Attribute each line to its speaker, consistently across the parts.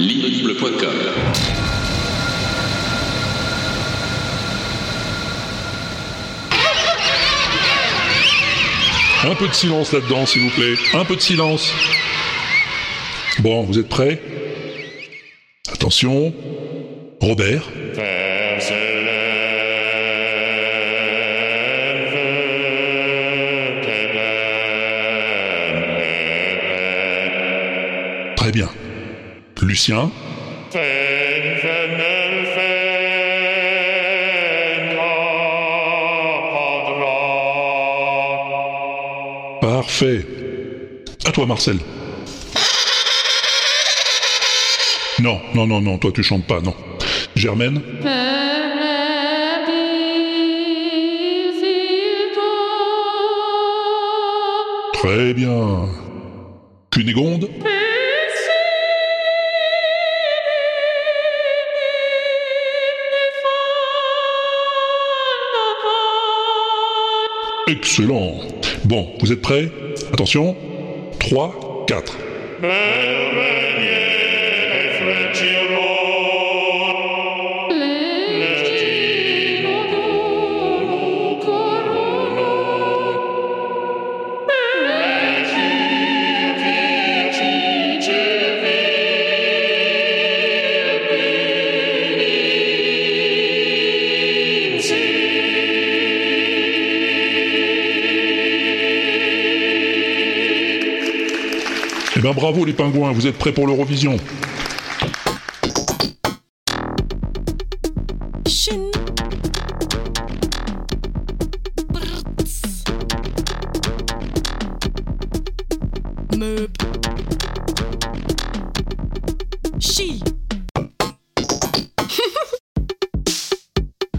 Speaker 1: l'inaudible.com.
Speaker 2: Un peu de silence là-dedans, s'il vous plaît. Un peu de silence. Bon, vous êtes prêts? Attention. Robert. Très bien. Lucien. Parfait. À toi, Marcel. Non, non, non, non, toi tu chantes pas, non. Germaine Très bien. Cunégonde Excellent. Bon, vous êtes prêts? Attention. 3, 4. Bravo les pingouins, vous êtes prêts pour l'Eurovision?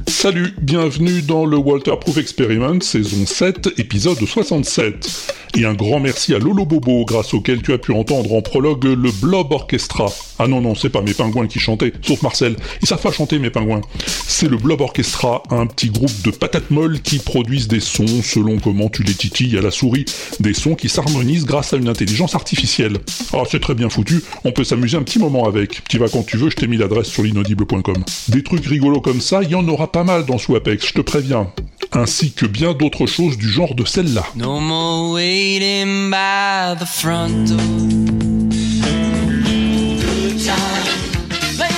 Speaker 2: Salut, bienvenue dans le Walter Proof Experiment, saison 7, épisode 67. Et un grand merci à Lolo Bobo, grâce auquel tu as pu entendre en prologue le Blob Orchestra. Ah non, non, c'est pas mes pingouins qui chantaient, sauf Marcel. Ils savent pas chanter, mes pingouins. C'est le Blob Orchestra, un petit groupe de patates molles qui produisent des sons selon comment tu les titilles à la souris. Des sons qui s'harmonisent grâce à une intelligence artificielle. Ah, c'est très bien foutu, on peut s'amuser un petit moment avec. Tu vas quand tu veux, je t'ai mis l'adresse sur l'inaudible.com. Des trucs rigolos comme ça, il y en aura pas mal dans Swapex, je te préviens. Ainsi que bien d'autres choses du genre de celle-là.
Speaker 3: No more waiting by the front door. Good time. The.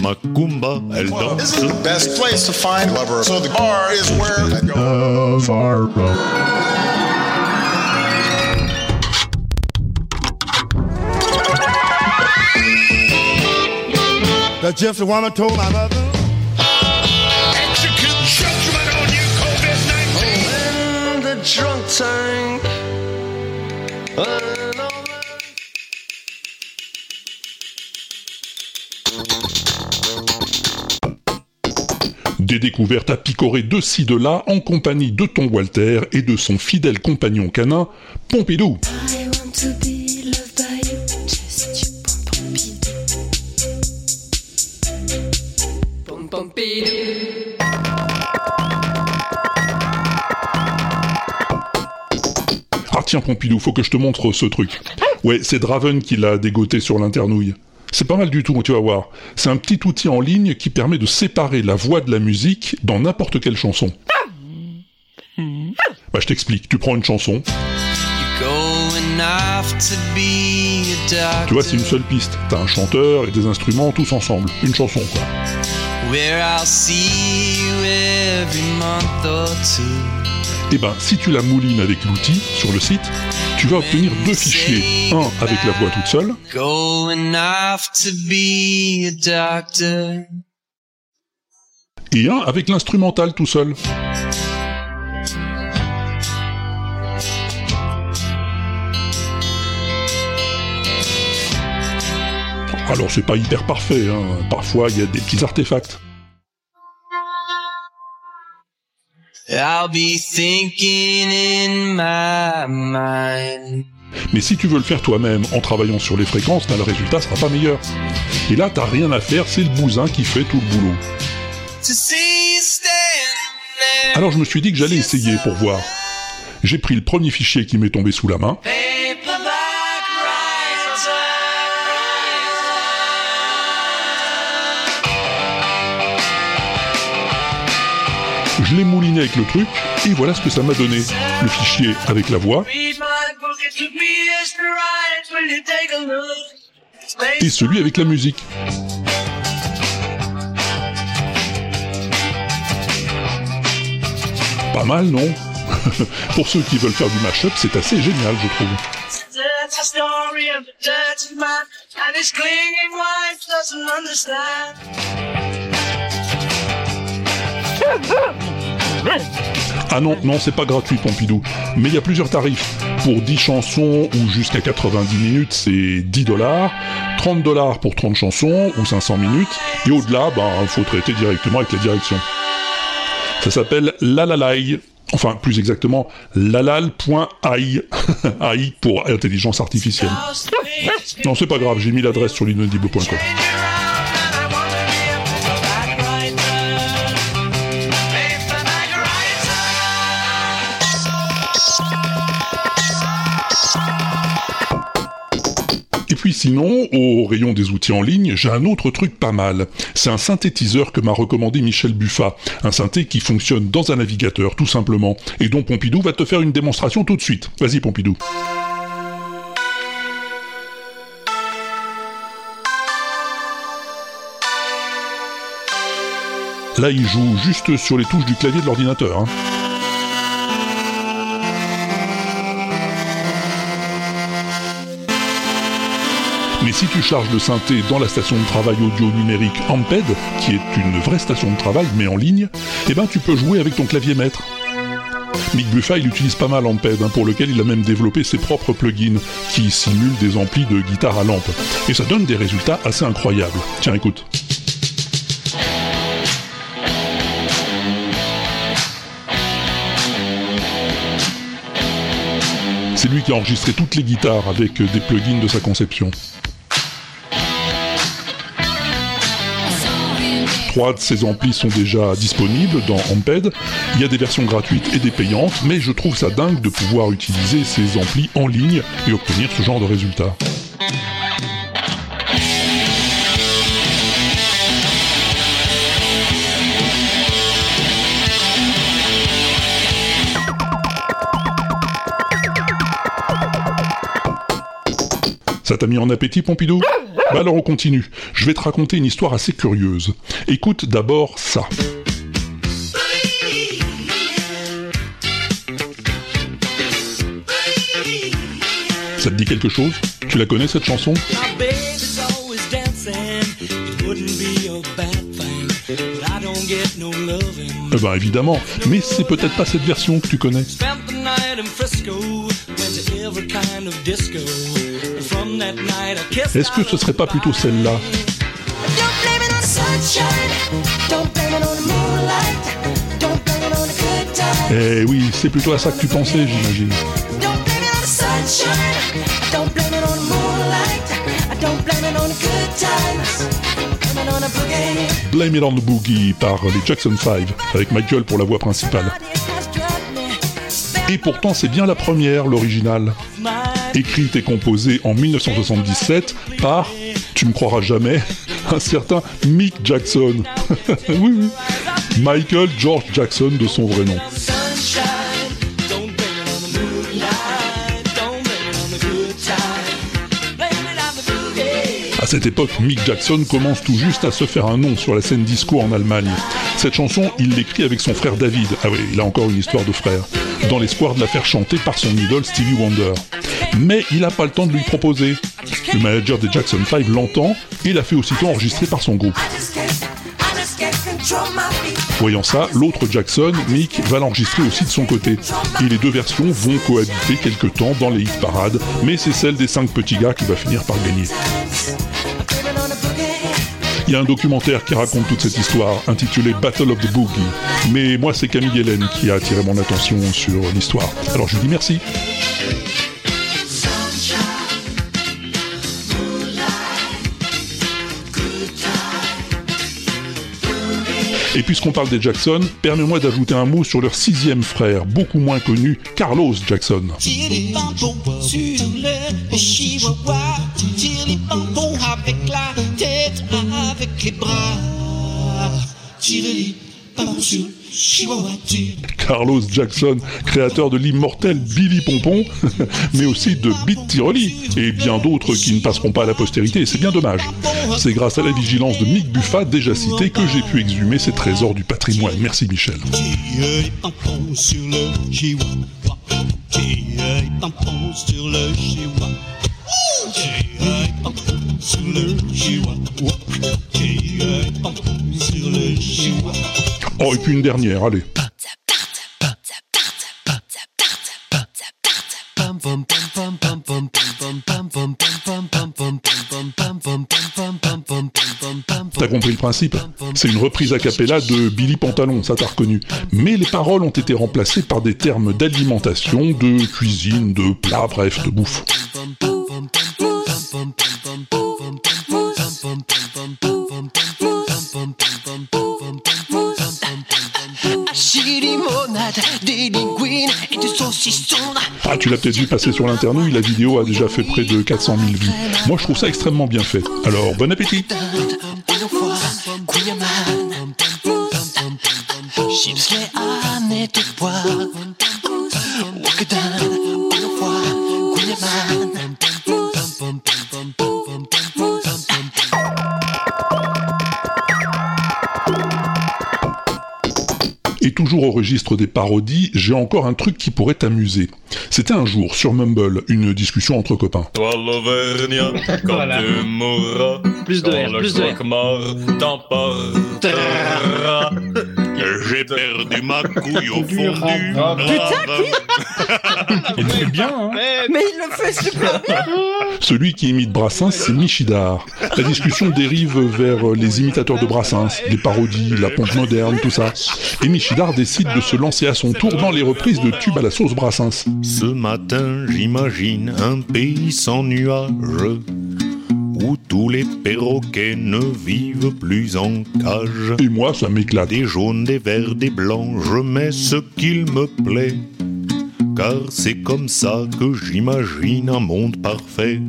Speaker 4: Macumba, Macumba, elle
Speaker 5: Well,
Speaker 4: danse.
Speaker 5: the best place to find lover? So the bar is where I go.
Speaker 6: The gypsy woman told my mother.
Speaker 2: Des découvertes à picorer de ci de là en compagnie de ton Walter et de son fidèle compagnon canin, Pompidou.
Speaker 7: I
Speaker 2: tiens Pompidou, faut que je te montre ce truc. Ouais, c'est Draven qui l'a dégoté sur l'internouille. C'est pas mal du tout, tu vas voir. C'est un petit outil en ligne qui permet de séparer la voix de la musique dans n'importe quelle chanson. Bah je t'explique, tu prends une chanson, tu vois c'est une seule piste. T'as un chanteur et des instruments tous ensemble. Une chanson quoi. Et ben si tu la moulines avec l'outil sur le site, tu vas obtenir deux fichiers. Un avec la voix toute seule, et un avec l'instrumental tout seul. Alors c'est pas hyper parfait, hein. parfois il y a des petits artefacts.
Speaker 3: I'll be thinking in my mind.
Speaker 2: Mais si tu veux le faire toi-même en travaillant sur les fréquences, bah, le résultat sera pas meilleur. Et là t'as rien à faire, c'est le bousin qui fait tout le boulot. Alors je me suis dit que j'allais essayer pour voir. J'ai pris le premier fichier qui m'est tombé sous la main, je l'ai mouliné avec le truc, et voilà ce que ça m'a donné. Le fichier avec la voix, et celui avec la musique. Pas mal, non? Pour ceux qui veulent faire du mashup, c'est assez génial, je trouve. Ah non, non, c'est pas gratuit, Pompidou. Mais il y a plusieurs tarifs. Pour 10 chansons ou jusqu'à 90 minutes, c'est 10 dollars. 30 dollars pour 30 chansons ou 500 minutes. Et au-delà, ben, faut traiter directement avec la direction. Ça s'appelle Lalalai. Enfin, plus exactement, lalal.ai. AI pour intelligence artificielle. Non, c'est pas grave, j'ai mis l'adresse sur l'inaudible.com. sinon, au rayon des outils en ligne, j'ai un autre truc pas mal. C'est un synthétiseur que m'a recommandé Michel Buffat. Un synthé qui fonctionne dans un navigateur, tout simplement. Et dont Pompidou va te faire une démonstration tout de suite. Vas-y Pompidou. Là, il joue juste sur les touches du clavier de l'ordinateur. hein. Mais si tu charges le synthé dans la station de travail audio numérique Amped, qui est une vraie station de travail mais en ligne, eh ben tu peux jouer avec ton clavier maître. Mick Buffat, il utilise pas mal Amped, hein, pour lequel il a même développé ses propres plugins qui simulent des amplis de guitare à lampe. Et ça donne des résultats assez incroyables. Tiens, écoute. C'est lui qui a enregistré toutes les guitares avec des plugins de sa conception. Trois de ces amplis sont déjà disponibles dans Amped. Il y a des versions gratuites et des payantes, mais je trouve ça dingue de pouvoir utiliser ces amplis en ligne et obtenir ce genre de résultats. Ça t'a mis en appétit, Pompidou? Bah alors on continue. Je vais te raconter une histoire assez curieuse. Écoute d'abord ça. Ça te dit quelque chose? Tu la connais cette chanson? Eh ben évidemment, mais c'est peut-être pas cette version que tu connais. Est-ce que ce serait pas plutôt celle-là. Eh oui, c'est plutôt à ça que tu pensais, j'imagine.
Speaker 7: Blame it on the boogie.
Speaker 2: Par les Jackson 5, avec Michael pour la voix principale. Et pourtant, c'est bien la première, l'original. Écrite et composée en 1977 par, tu me croiras jamais, un certain Mick Jackson. oui, oui. Michael George Jackson de son vrai nom. À cette époque, Mick Jackson commence tout juste à se faire un nom sur la scène disco en Allemagne. Cette chanson, il l'écrit avec son frère David. Ah oui, il a encore une histoire de frère. Dans l'espoir de la faire chanter par son idole Stevie Wonder. Mais il n'a pas le temps de lui proposer. Le manager des Jackson 5 l'entend et la fait aussitôt enregistrer par son groupe. Voyant ça, l'autre Jackson, Mick, va l'enregistrer aussi de son côté. Et les deux versions vont cohabiter quelque temps dans les hit parades, mais c'est celle des cinq petits gars qui va finir par gagner. Il y a un documentaire qui raconte toute cette histoire, intitulé Battle of the Boogie. Mais moi, c'est Camille Hélène qui a attiré mon attention sur l'histoire. Alors je lui dis merci. Et puisqu'on parle des Jackson, permets-moi d'ajouter un mot sur leur sixième frère, beaucoup moins connu, Carlos Jackson.
Speaker 8: Avec les bras. Sur chihuahua.
Speaker 2: Carlos Jackson, créateur de l'immortel Billy Pompon, mais aussi de Beat Tiroli, et bien d'autres qui ne passeront pas à la postérité, et c'est bien dommage. C'est grâce à la vigilance de Mick Buffat, déjà cité, que j'ai pu exhumer ces trésors du patrimoine. Merci Michel.
Speaker 8: Sur le sur le chihuahua. Sur le chihuahua.
Speaker 2: Oh, et puis une dernière, allez. T'as compris le principe? C'est une reprise a cappella de Billy Pantalon, ça t'as reconnu. Mais les paroles ont été remplacées par des termes d'alimentation, de cuisine, de plat, bref, de bouffe.
Speaker 8: Des linguines et du saucisson.
Speaker 2: Ah, tu l'as peut-être vu passer sur l'internet, la vidéo a déjà fait près de 400 000 vues. Moi, je trouve ça extrêmement bien fait. Alors, bon appétit.
Speaker 8: Chips les ânes
Speaker 2: toujours au registre des parodies, j'ai encore un truc qui pourrait t'amuser. C'était un jour, sur Mumble, une discussion entre copains.
Speaker 4: Toi l'Auvergnat, quand
Speaker 9: Voilà.
Speaker 4: tu mourras,
Speaker 9: Plus de
Speaker 4: quand
Speaker 9: R,
Speaker 4: le
Speaker 9: plus de R.
Speaker 4: J'ai perdu ma couille au fond du
Speaker 9: ravin.
Speaker 10: Il fait bien, hein
Speaker 9: Mais il le fait super bien
Speaker 2: Celui qui imite Brassens, c'est Michidar. La discussion dérive vers les imitateurs de Brassens, les parodies, la pompe moderne, tout ça. Et Michidar décide de se lancer à son tour dans les reprises de tubes à la sauce Brassens.
Speaker 4: Ce matin, j'imagine un pays sans nuages, où tous les perroquets ne vivent plus en cage.
Speaker 2: Et moi, ça m'éclate.
Speaker 4: Des jaunes, des verts, des blancs, je mets ce qu'il me plaît. Car c'est comme ça que j'imagine un monde parfait.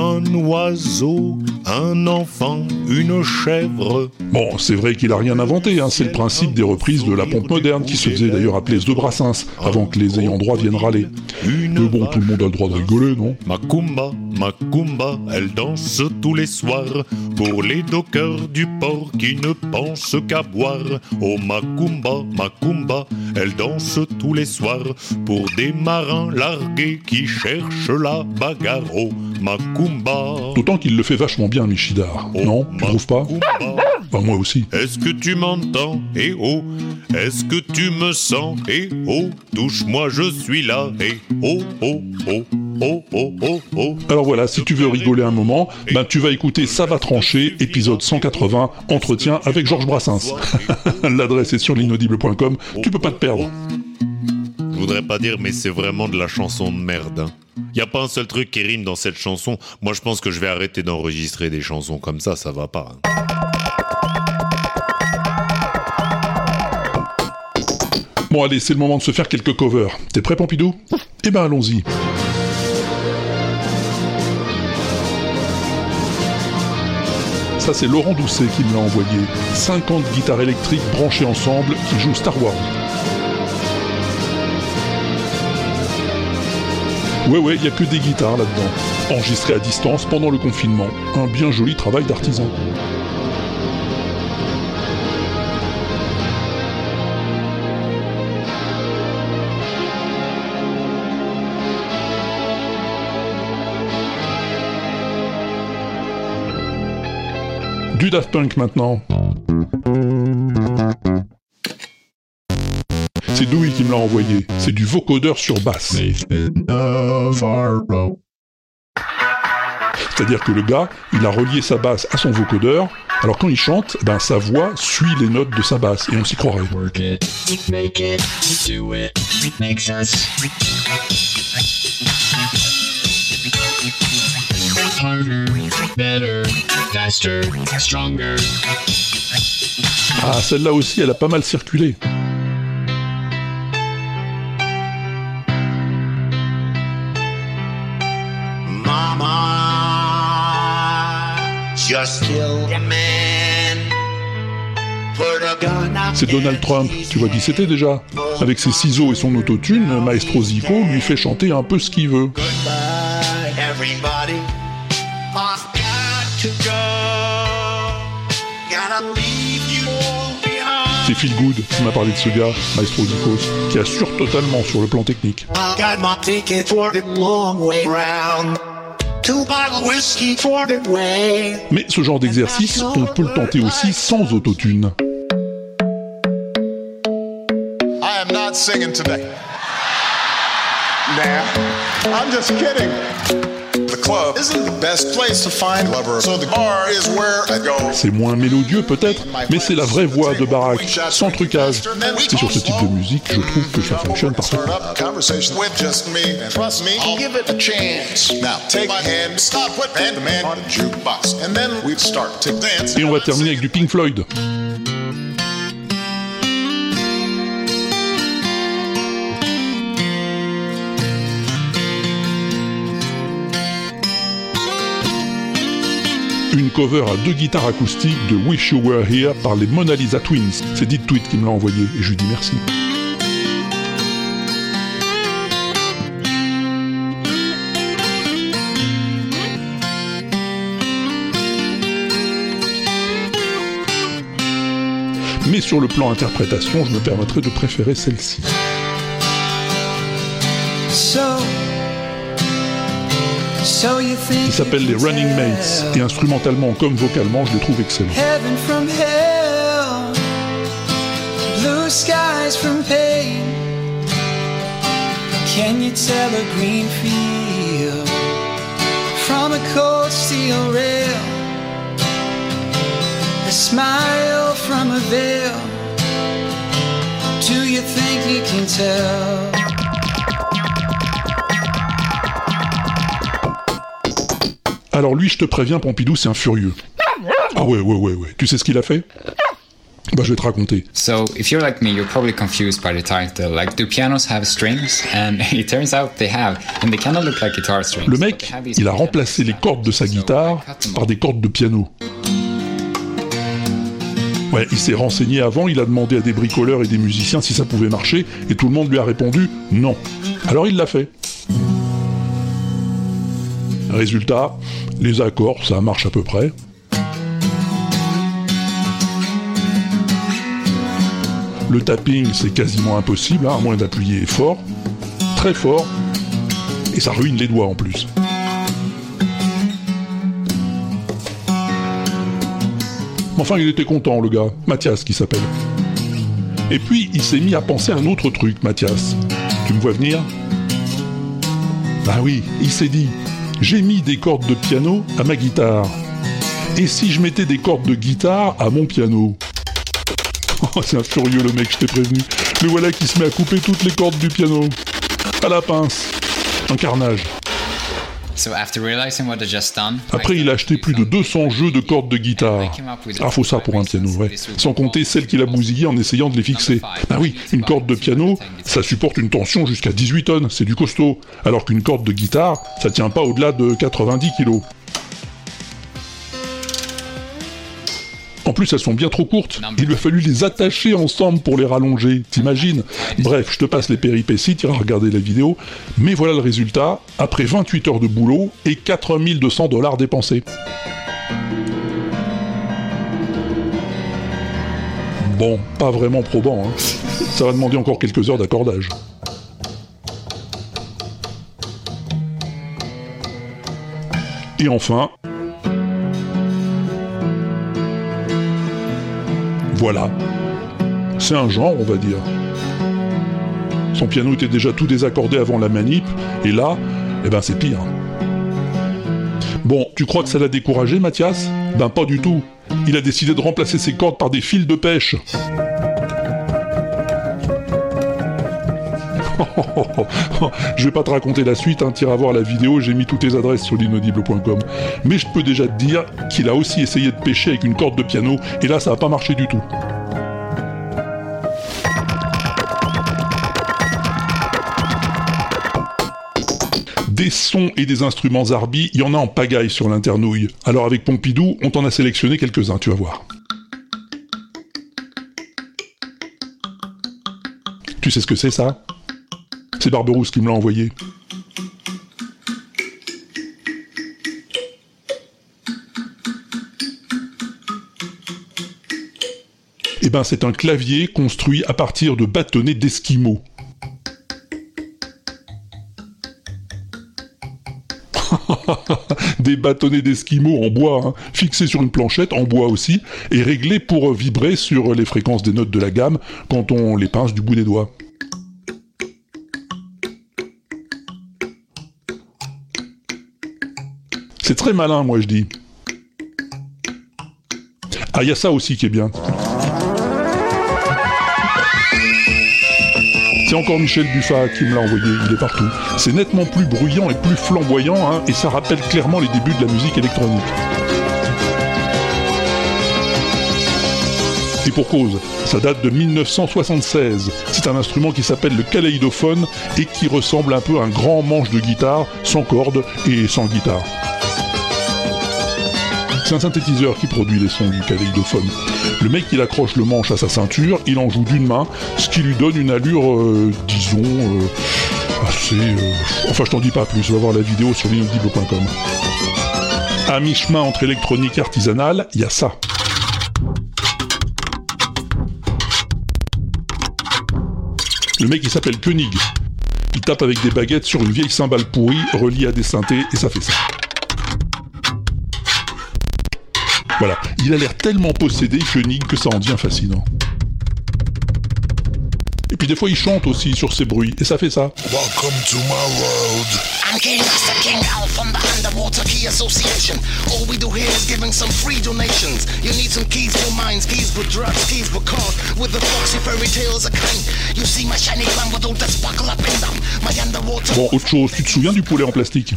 Speaker 4: Un oiseau, un enfant, une chèvre.
Speaker 2: Bon, c'est vrai qu'il a rien inventé, hein, c'est le principe des reprises de la pompe moderne qui se faisait d'ailleurs appeler de Brassens, avant que les ayants droit viennent râler. Mais bon, tout le monde a le droit de rigoler, non?
Speaker 4: Macumba, Macumba, elle danse tous les soirs pour les dockers du port qui ne pensent qu'à boire. Oh Macumba, Macumba, elle danse tous les soirs pour des marins largués qui cherchent la bagarre. Oh Macumba.
Speaker 2: D'autant qu'il le fait vachement bien, Michidar.
Speaker 4: oh,
Speaker 2: Non, tu trouves pas. Bah moi aussi.
Speaker 4: Est-ce que tu m'entends Eh oh? Est-ce que tu me sens Eh oh? Touche-moi, je suis là Eh oh oh oh oh oh oh oh
Speaker 2: Alors voilà, si tu veux rigoler un moment, ben tu vas écouter Ça va trancher, épisode 180, entretien avec Georges Brassens. L'adresse est sur l'inaudible.com, tu peux pas te perdre.
Speaker 4: Je voudrais pas dire, mais c'est vraiment de la chanson de merde. Hein. Y a pas un seul truc qui rime dans cette chanson. Moi, je pense que je vais arrêter d'enregistrer des chansons comme ça, ça va pas. hein.
Speaker 2: Bon allez, c'est le moment de se faire quelques covers. T'es prêt Pompidou? Eh ben allons-y. Ça c'est Laurent Doucet qui me l'a envoyé. 50 guitares électriques branchées ensemble qui jouent Star Wars. Ouais ouais, il y a que des guitares là-dedans. Enregistrées à distance pendant le confinement. Un bien joli travail d'artisan. Du Daft Punk maintenant. C'est Dewey qui me l'a envoyé. C'est du vocodeur sur basse. C'est-à-dire que le gars, il a relié sa basse à son vocodeur, alors quand il chante, ben sa voix suit les notes de sa basse, et on s'y croirait. Ah, celle-là aussi, elle a pas mal circulé. C'est Donald Trump, tu vois qui c'était déjà. Avec ses ciseaux et son autotune, Maestro Zico lui fait chanter un peu ce qu'il veut. C'est Phil Good qui m'a parlé de ce gars, Maestro Zikos, qui assure totalement sur le plan technique. Mais ce genre d'exercice, on peut le tenter aussi sans autotune.
Speaker 5: I am not singing today. Nah, I'm just kidding. The club. Isn't the best place to find lovers, so the bar is where I go.
Speaker 2: C'est moins mélodieux peut-être, mais c'est la vraie voix de Barack, sans trucage. C'est sur ce type de musique, je trouve que ça fonctionne parfaitement.
Speaker 5: up a conversation with just me, and trust
Speaker 2: Une cover à deux guitares acoustiques de Wish You Were Here par les Mona Lisa Twins. C'est Dit Tweet qui me l'a envoyé et je lui dis merci. Mais sur le plan interprétation, je me permettrai de préférer celle-ci. Qui s'appelle les Running Mates. Et instrumentalement comme vocalement, je les trouve excellents.
Speaker 7: Heaven from hell, blue skies from pain. Can you tell a green field from a cold steel rail? A smile from a veil. Do you think you can tell?
Speaker 2: Alors lui, je te préviens, Pompidou, c'est un furieux. Ah ouais, ouais, ouais, ouais. Tu sais ce qu'il a fait? Bah je vais te raconter.
Speaker 10: So, if you're like me, you're probably confused by the title. Like, do pianos have strings? And it turns out they have, and they look like guitar strings.
Speaker 2: Le mec, il a remplacé les cordes de sa guitare par des cordes de piano. Ouais, il s'est renseigné avant, il a demandé à des bricoleurs et des musiciens si ça pouvait marcher, et tout le monde lui a répondu non. Alors il l'a fait. Résultat, les accords, ça marche à peu près. Le tapping, c'est quasiment impossible, hein, à moins d'appuyer fort, très fort, et ça ruine les doigts en plus. Enfin, il était content, le gars, Mathias qui s'appelle. Et puis, il s'est mis à penser à un autre truc, Mathias. Tu me vois venir? Ah oui, il s'est dit, j'ai mis des cordes de piano à ma guitare. Et si je mettais des cordes de guitare à mon piano? Oh, c'est un furieux le mec, je t'ai prévenu. Le voilà qui se met à couper toutes les cordes du piano. À la pince. Un carnage.
Speaker 10: So, after realizing what I just done,
Speaker 2: Après, il a acheté plus de 200 jeux de cordes de guitare. Ah, faut ça pour un piano, ouais. Sans compter celles qu'il a bousillées en essayant de les fixer. Ah oui, une corde de piano, ça supporte une tension jusqu'à 18 tonnes, c'est du costaud. Alors qu'une corde de guitare, ça tient pas au-delà de 90 kilos. En plus, elles sont bien trop courtes. Il lui a fallu les attacher ensemble pour les rallonger. T'imagines Bref, je te passe les péripéties, tu iras regarder la vidéo. Mais voilà le résultat, après 28 heures de boulot et 4200 dollars dépensés. Bon, pas vraiment probant, hein. Ça va demander encore quelques heures d'accordage. Et enfin... Voilà. C'est un genre, on va dire. Son piano était déjà tout désaccordé avant la manip, et là, eh ben c'est pire. Bon, tu crois que ça l'a découragé, Mathias? Ben pas du tout. Il a décidé de remplacer ses cordes par des fils de pêche. je vais pas te raconter la suite, hein, t'iras voir la vidéo, j'ai mis toutes tes adresses sur l'inaudible.com. Mais je peux déjà te dire qu'il a aussi essayé de pêcher avec une corde de piano, et là ça a pas marché du tout. Des sons et des instruments Zarbi, il y en a en pagaille sur l'internouille. Alors avec Pompidou, on t'en a sélectionné quelques-uns, tu vas voir. Tu sais ce que c'est ça? C'est Barberousse qui me l'a envoyé. Eh ben, c'est un clavier construit à partir de bâtonnets d'esquimaux. Des bâtonnets d'esquimaux en bois, hein, fixés sur une planchette, en bois aussi, et réglés pour vibrer sur les fréquences des notes de la gamme quand on les pince du bout des doigts. C'est très malin, moi je dis. Ah, il y a ça aussi qui est bien. C'est encore Michel Buffat qui me l'a envoyé, il est partout. C'est nettement plus bruyant et plus flamboyant, hein, et ça rappelle clairement les débuts de la musique électronique. Et pour cause, ça date de 1976. C'est un instrument qui s'appelle le kaléidophone et qui ressemble un peu à un grand manche de guitare, sans cordes et sans guitare. C'est un synthétiseur qui produit les sons du kaléidophone. Le mec, il accroche le manche à sa ceinture, il en joue d'une main, ce qui lui donne une allure, euh, disons, euh, assez... euh, Enfin, je t'en dis pas plus, va voir la vidéo sur l'inaudible.com. À mi-chemin entre électronique et artisanale, il y a ça. Le mec, il s'appelle Koenig. Il tape avec des baguettes sur une vieille cymbale pourrie reliée à des synthés, et ça fait ça. Voilà, il a l'air tellement possédé, Koenig, que ça en devient fascinant. Et puis des fois il chante aussi sur ses bruits, et ça fait ça.
Speaker 11: Welcome to my world.
Speaker 12: I'm King Master King Al from the Underwater Key Association. All we do here is giving some free donations. You need some keys for mines, keys for drugs, keys for cars. With the foxy fairy tales are kind. You see my shiny crown with all that sparkle up in them. My underwater.
Speaker 2: Bon, autre chose, tu te souviens du poulet en plastique?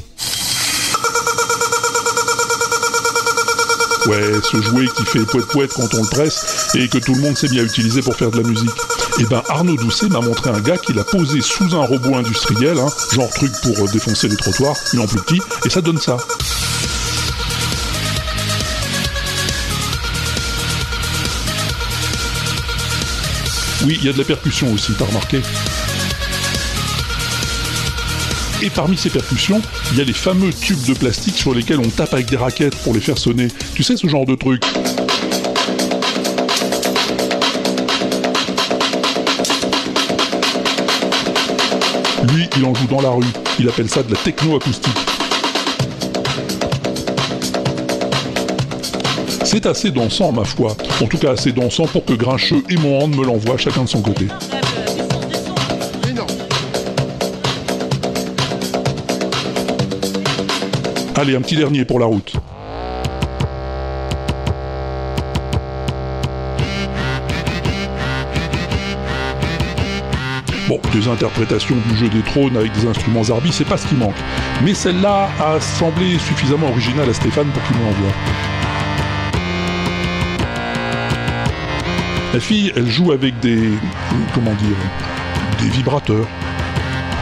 Speaker 2: Ouais, ce jouet qui fait poète-poète quand on le presse et que tout le monde sait bien utiliser pour faire de la musique. Et ben Arnaud Doucet m'a montré un gars qui l'a posé sous un robot industriel, hein, genre truc pour euh, défoncer les trottoirs, mais en plus petit, et ça donne ça. Oui, il y a de la percussion aussi, t'as remarqué? Et parmi ces percussions, il y a les fameux tubes de plastique sur lesquels on tape avec des raquettes pour les faire sonner. Tu sais ce genre de truc? Lui, il en joue dans la rue. Il appelle ça de la techno-acoustique. C'est assez dansant, ma foi. En tout cas, assez dansant pour que Grincheux et Mohand me l'envoient chacun de son côté. Allez, un petit dernier pour la route. Bon, des interprétations du jeu des trônes avec des instruments Zarbi, c'est pas ce qui manque. Mais celle-là a semblé suffisamment originale à Stéphane pour qu'il me l'envoie. La fille, elle joue avec des... comment dire Des vibrateurs.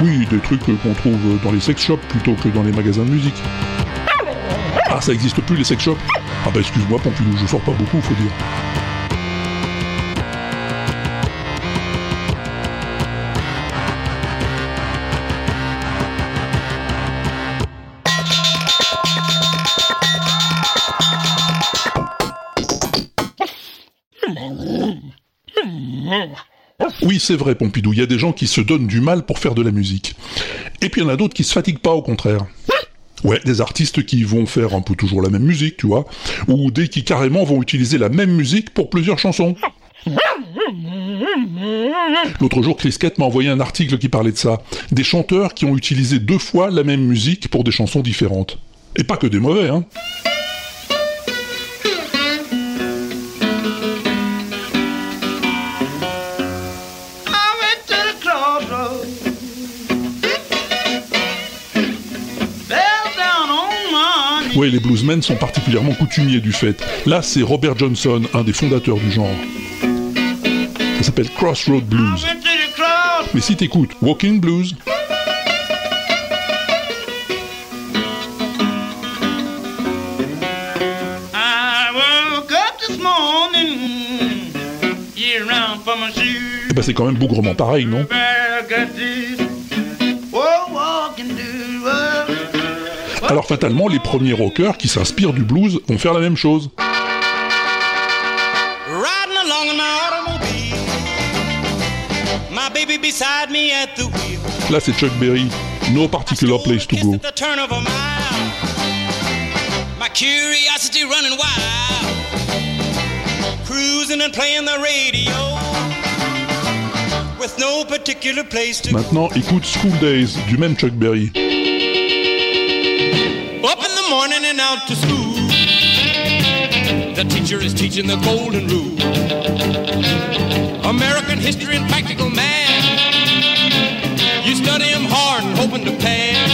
Speaker 2: Oui, des trucs qu'on trouve dans les sex shops plutôt que dans les magasins de musique. Ah, ça existe plus les sex shops Ah bah excuse-moi Pompidou, je sors pas beaucoup, faut dire. Oui, c'est vrai, Pompidou, il y a des gens qui se donnent du mal pour faire de la musique. Et puis il y en a d'autres qui se fatiguent pas, au contraire. Ouais, des artistes qui vont faire un peu toujours la même musique, tu vois, ou des qui carrément vont utiliser la même musique pour plusieurs chansons. L'autre jour, Chris Kett m'a envoyé un article qui parlait de ça. Des chanteurs qui ont utilisé deux fois la même musique pour des chansons différentes. Et pas que des mauvais, hein. Ouais, les bluesmen sont particulièrement coutumiers du fait. Là, c'est Robert Johnson, un des fondateurs du genre. Ça s'appelle Crossroad Blues. Mais si t'écoutes Walking Blues, eh Bah c'est quand même bougrement pareil, non? Alors fatalement, les premiers rockers qui s'inspirent du blues vont faire la même chose. Là c'est Chuck Berry, No Particular Place to Go. Maintenant écoute School Days du même Chuck Berry.
Speaker 8: Morning and out to school. The teacher is teaching the golden rule. American history and practical math. You study 'em hard and hoping to pass.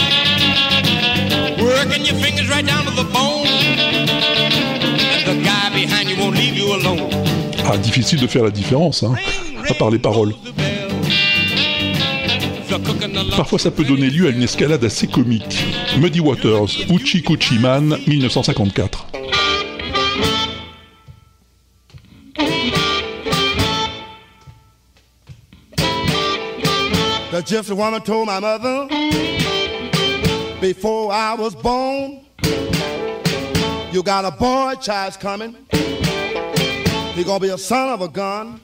Speaker 8: Working your fingers right down to the bone. And the guy behind you won't leave you alone.
Speaker 2: Ah difficile de faire la différence, hein, à part les paroles. Parfois ça peut donner lieu à une escalade assez comique. Muddy Waters, Uchi Kuchi Man, 1954.
Speaker 6: The gypsy woman told my mother before I was born, you got a boy child's coming. He gonna be a son of a gun.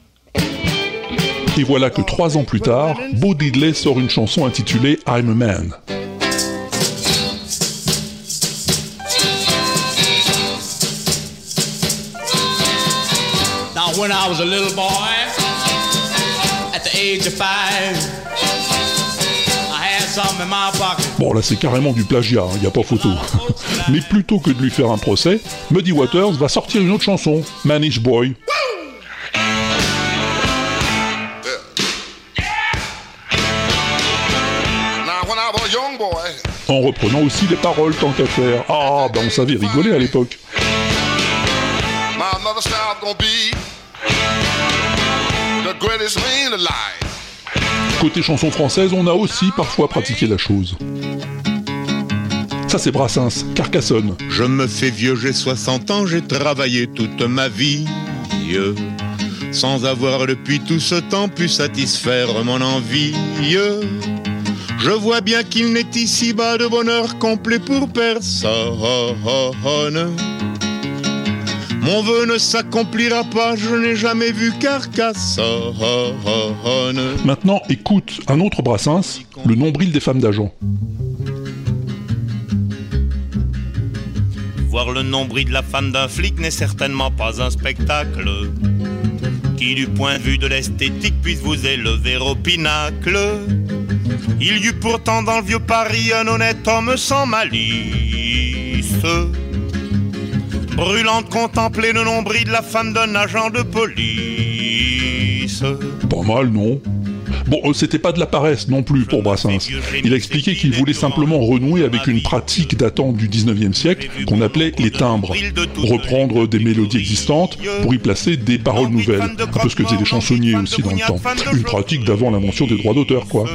Speaker 2: Et voilà que trois ans plus tard, Bo Diddley sort une chanson intitulée I'm a Man.
Speaker 8: Now, when I was a little boy, at the age of five, I had something in my pocket.
Speaker 2: Bon là c'est carrément du plagiat, il n'y a pas photo. Mais plutôt que de lui faire un procès, Muddy Waters va sortir une autre chanson, Manish Boy.
Speaker 13: Boy,
Speaker 2: En reprenant aussi les paroles tant qu'à faire. Ah, ben on savait rigoler à l'époque.
Speaker 13: my another style gonna be the greatest man alive.
Speaker 2: Côté chanson française, on a aussi parfois pratiqué la chose. Ça c'est Brassens, Carcassonne.
Speaker 14: Je me fais vieux, j'ai 60 ans, j'ai travaillé toute ma vie. Sans avoir depuis tout ce temps pu satisfaire mon envie. Je vois bien qu'il n'est ici-bas de bonheur complet pour personne. Mon vœu ne s'accomplira pas, je n'ai jamais vu Carcassonne.
Speaker 2: Maintenant, écoute un autre Brassens, le nombril des femmes d'agent.
Speaker 15: Voir le nombril de la femme d'un flic n'est certainement pas un spectacle qui, du point de vue de l'esthétique, puisse vous élever au pinacle. Il y eut pourtant dans le vieux Paris un honnête homme sans malice, brûlant de contempler le nombril de la femme d'un agent de police.
Speaker 2: Pas mal, non Bon, euh, c'était pas de la paresse non plus pour Brassens. Il a expliqué qu'il voulait simplement renouer avec une pratique datant du 19e siècle qu'on appelait les timbres. Reprendre des mélodies existantes pour y placer des paroles nouvelles. Un peu ce que faisaient les chansonniers aussi dans le temps. Une pratique d'avant l'invention des droits d'auteur, quoi.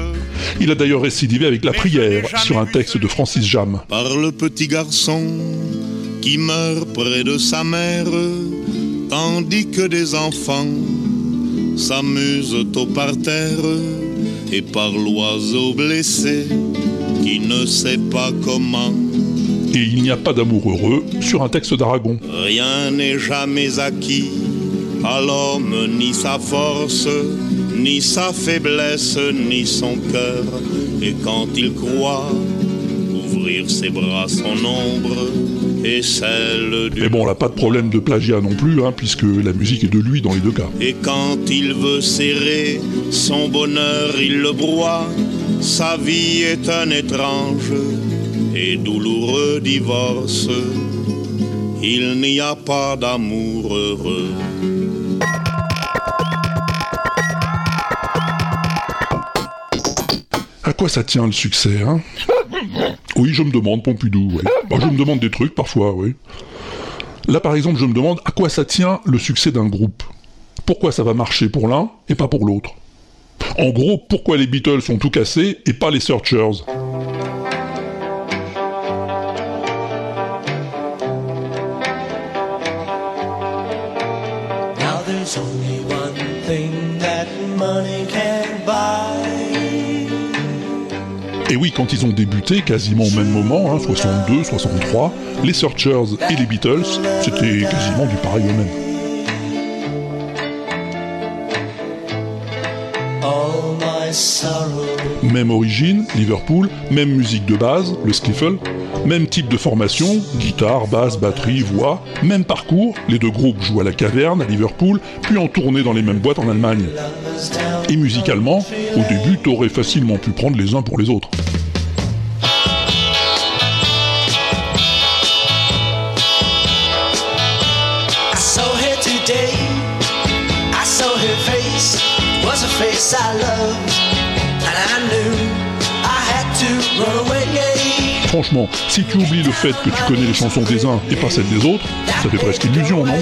Speaker 2: Il a d'ailleurs récidivé avec la prière sur un texte de Francis Jam.
Speaker 14: par le petit garçon qui meurt près de sa mère, tandis que des enfants s'amusent au parterre, et par l'oiseau blessé qui ne sait pas comment.
Speaker 2: Et il n'y a pas d'amour heureux sur un texte d'Aragon.
Speaker 14: Rien n'est jamais acquis à l'homme, ni sa force, ni sa faiblesse, ni son cœur. Et quand il croit ouvrir ses bras, son ombre et celle du
Speaker 2: Mais bon, là, pas de problème de plagiat non plus, hein, puisque la musique est de lui dans les deux cas.
Speaker 14: Et quand il veut serrer son bonheur, il le broie. Sa vie est un étrange et douloureux divorce. Il n'y a pas d'amour heureux.
Speaker 2: À quoi ça tient le succès, hein? Oui, je me demande, Pompidou, oui. Bah, je me demande des trucs parfois, oui. Là, par exemple, je me demande à quoi ça tient le succès d'un groupe. Pourquoi ça va marcher pour l'un et pas pour l'autre? En gros, pourquoi les Beatles sont tout cassés et pas les Searchers? Et oui, quand ils ont débuté, quasiment au même moment, hein, 62, 63, les Searchers et les Beatles, c'était quasiment du pareil au même. Même origine, Liverpool, même musique de base, le skiffle, même type de formation, guitare, basse, batterie, voix, même parcours, les deux groupes jouent à la caverne à Liverpool, puis en tournée dans les mêmes boîtes en Allemagne. Et musicalement, au début, t'aurais facilement pu prendre les uns pour les autres. Franchement, si tu oublies le fait que tu connais les chansons des uns et pas celles des autres, ça fait presque illusion, non?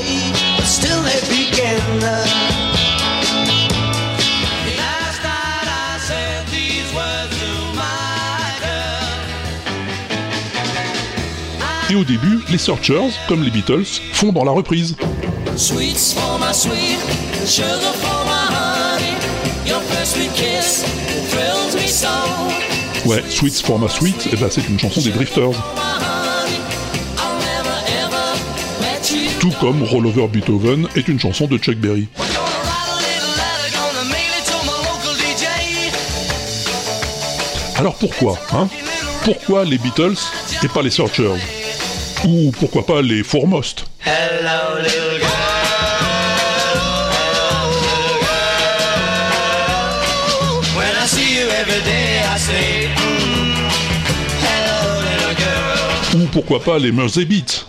Speaker 2: Et au début, les Searchers, comme les Beatles, font dans la reprise. Ouais, Sweets for my sweet, eh ben c'est une chanson des Drifters. Tout comme Roll Over Beethoven est une chanson de Chuck Berry. Alors pourquoi, hein? Pourquoi les Beatles et pas les Searchers? Ou pourquoi pas les Foremost? Pourquoi pas les Mersey Beats.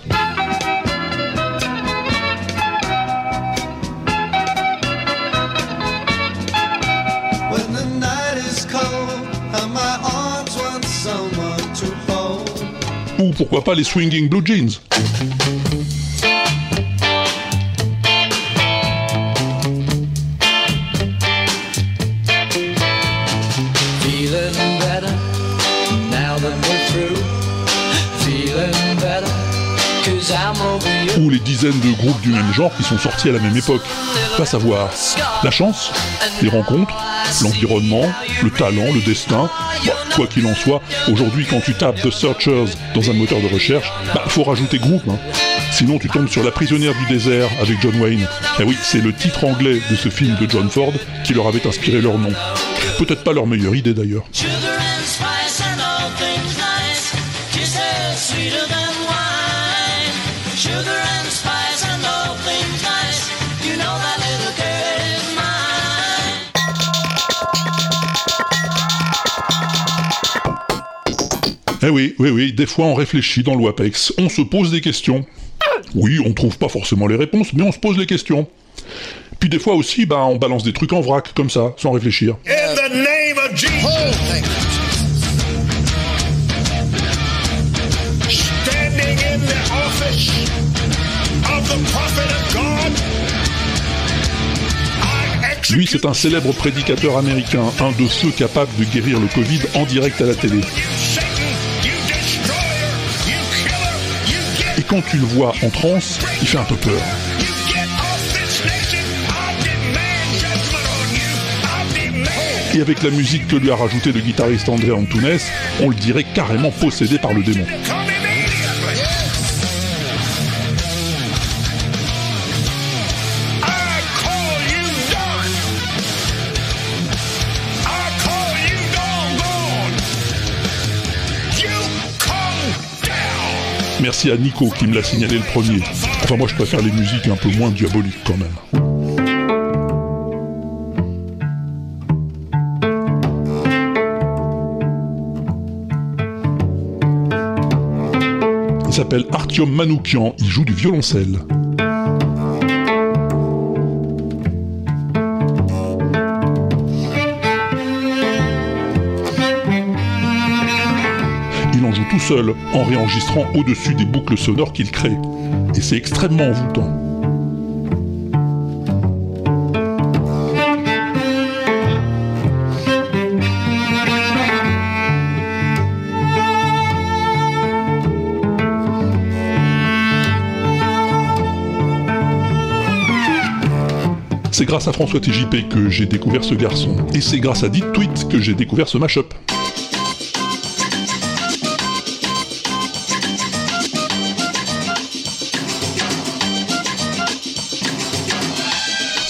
Speaker 2: Ou pourquoi pas les Swinging Blue Jeans les dizaines de groupes du même genre qui sont sortis à la même époque Va savoir. La chance Les rencontres L'environnement Le talent Le destin Quoi qu'il en soit, aujourd'hui quand tu tapes The Searchers dans un moteur de recherche, bah faut rajouter groupe. hein. Sinon tu tombes sur La prisonnière du désert avec John Wayne. Et oui, c'est le titre anglais de ce film de John Ford qui leur avait inspiré leur nom. Peut-être pas leur meilleure idée d'ailleurs. Eh oui, oui, oui, des fois on réfléchit dans le WAPEX, on se pose des questions. Oui, on trouve pas forcément les réponses, mais on se pose les questions. Puis des fois aussi, bah, on balance des trucs en vrac, comme ça, sans réfléchir.
Speaker 16: In the name of Jesus. Standing in the office of the prophet of God. I execute
Speaker 2: Lui, c'est un célèbre prédicateur américain, un de ceux capables de guérir le Covid en direct à la télé. Quand tu le vois en transe, il fait un peu peur. Et avec la musique que lui a rajoutée le guitariste André Antunes, on le dirait carrément possédé par le démon. Merci à Nico qui me l'a signalé le premier. Enfin moi je préfère les musiques un peu moins diaboliques quand même. Il s'appelle Artyom Manoukian, il joue du violoncelle. Seul, en réenregistrant au-dessus des boucles sonores qu'il crée. Et c'est extrêmement envoûtant. C'est grâce à François TJP que j'ai découvert ce garçon. Et c'est grâce à Dit Tweet que j'ai découvert ce mashup.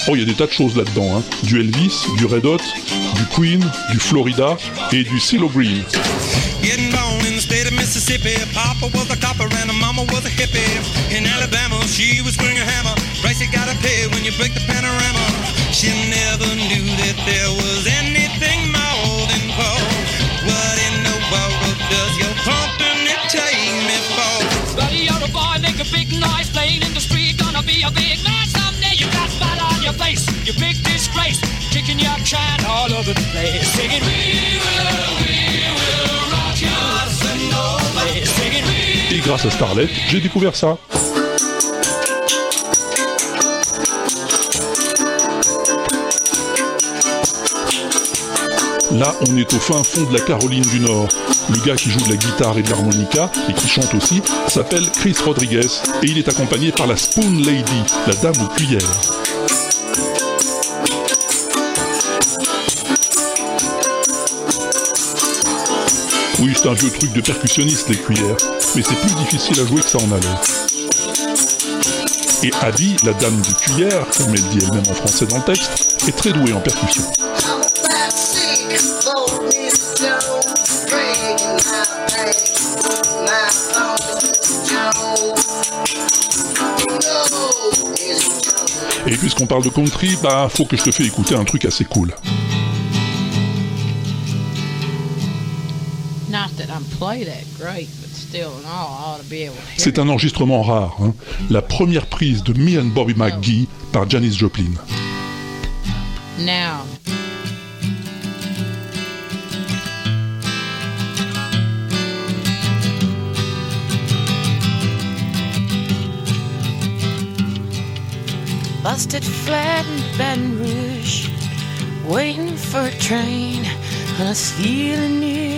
Speaker 2: Oh, il y a des tas de choses là-dedans. Hein. Du Elvis, du Red Hot, du Queen, du Florida et du CeeLo Green.
Speaker 3: Getting born in the state of Mississippi. Papa was a copper and mama was a hippie. In Alabama, she was swinging a hammer. Price you gotta pay when you break the panorama. She never knew that there was anything more than coal. What in the world does your company take me for?
Speaker 17: Buddy, you're a boy, make a big noise, playing in the street, gonna be a big man
Speaker 2: Et grâce à Starlet, j'ai découvert ça. Là, on est au fin fond de la Caroline du Nord. Le gars qui joue de la guitare et de l'harmonica, et qui chante aussi, s'appelle Chris Rodriguez, et il est accompagné par la Spoon Lady, la dame aux cuillères. C'est un vieux truc de percussionniste, les cuillères, mais c'est plus difficile à jouer que ça en allait. Et Abby, la dame des cuillères, comme elle dit elle-même en français dans le texte, est très douée en percussion. Et puisqu'on parle de country, bah faut que je te fais écouter un truc assez cool. C'est un enregistrement rare, hein. la première prise de Me and Bobby McGee par Janis Joplin.
Speaker 9: it. Now, busted flat in Baton Rouge, waiting for a train, and I was feeling my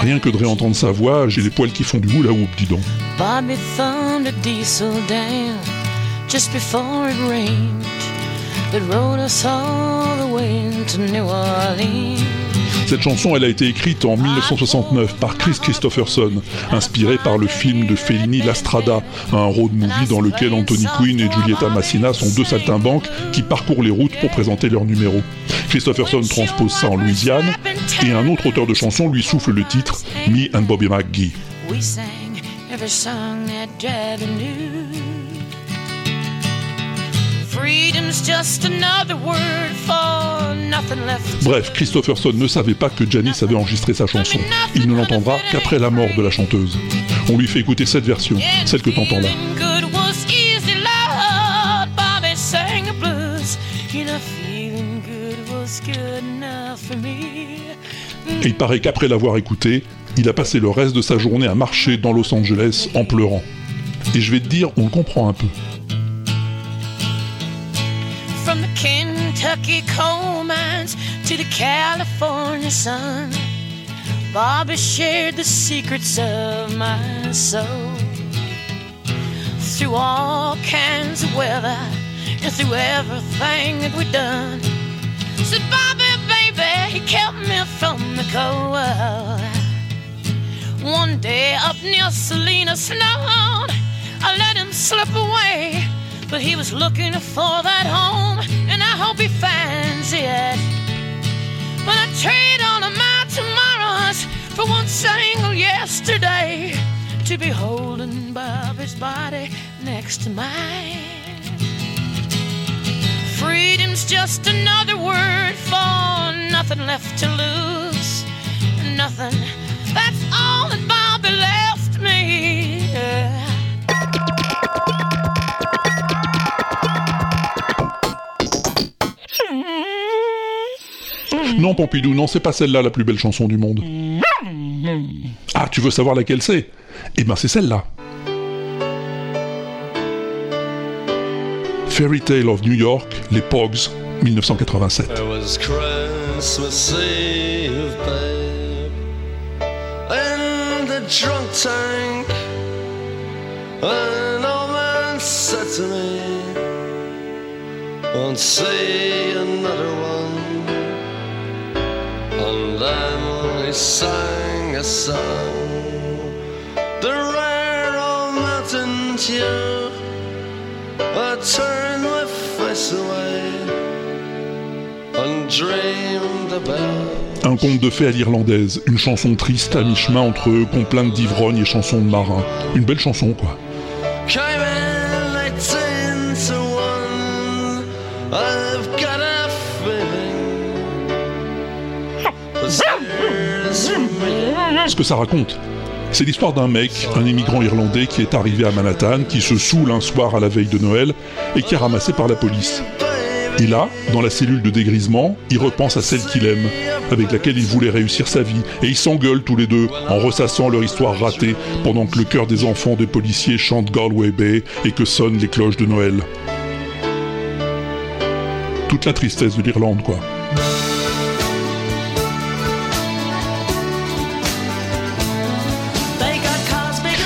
Speaker 2: Rien que de réentendre sa voix, j'ai les poils qui font du hula hoop, dis donc.
Speaker 9: Bobby thumbed a diesel down just before it rained. That rode us all the way to New Orleans.
Speaker 2: Cette chanson, elle a été écrite en 1969 par Chris Christopherson, inspiré par le film de Fellini La Strada, un road movie dans lequel Anthony Quinn et Giulietta Massina sont deux saltimbanques qui parcourent les routes pour présenter leur numéro. Christopherson transpose ça en Louisiane, et un autre auteur de chanson lui souffle le titre Me and Bobby McGee.
Speaker 9: We sang every song that Javi knew. Freedom's just another word for nothing left.
Speaker 2: Bref, Christopherson ne savait pas que Janis avait enregistré sa chanson. Il ne l'entendra qu'après la mort de la chanteuse. On lui fait écouter cette version, celle que t'entends là.
Speaker 9: For me.
Speaker 2: Et il paraît qu'après l'avoir écouté, il a passé le reste de sa journée à marcher dans Los Angeles en pleurant. Et je vais te dire, on le comprend un peu.
Speaker 9: From the Kentucky coal mines to the California sun, Bobby shared the secrets of my soul. Through all kinds of weather and through everything that we've done. Said Bobby, he kept me from the cold. One day up near Salina Snow, I let him slip away. But he was looking for that home, and I hope he finds it. But I trade all of my tomorrows for one single yesterday to be holding Bobby's body next to mine. Freedom's just another word for nothing left to lose. Nothing. That's all that left me.
Speaker 2: Non, Pompidou, non, c'est pas celle-là la plus belle chanson du monde. Ah, tu veux savoir laquelle c'est? Eh ben, c'est celle-là. Fairy Tale of New York, les Pogs, 1987.
Speaker 18: It was Christmas Eve, babe, in the drunk tank. An old man said to me, Won't see another one. And then he sang a song, the rare old mountain dew. I turned my face twice away undreamed about.
Speaker 2: Un conte de fées à l'irlandaise, une chanson triste à mi-chemin entre complaintes d'ivrogne et chansons de marin. Une belle chanson, quoi. Ce que ça raconte, c'est l'histoire d'un mec, un immigrant irlandais qui est arrivé à Manhattan, qui se saoule un soir à la veille de Noël et qui est ramassé par la police. Et là, dans la cellule de dégrisement, il repense à celle qu'il aime, avec laquelle il voulait réussir sa vie, et ils s'engueulent tous les deux en ressassant leur histoire ratée pendant que le cœur des enfants des policiers chante Galway Bay et que sonnent les cloches de Noël. Toute la tristesse de l'Irlande, quoi.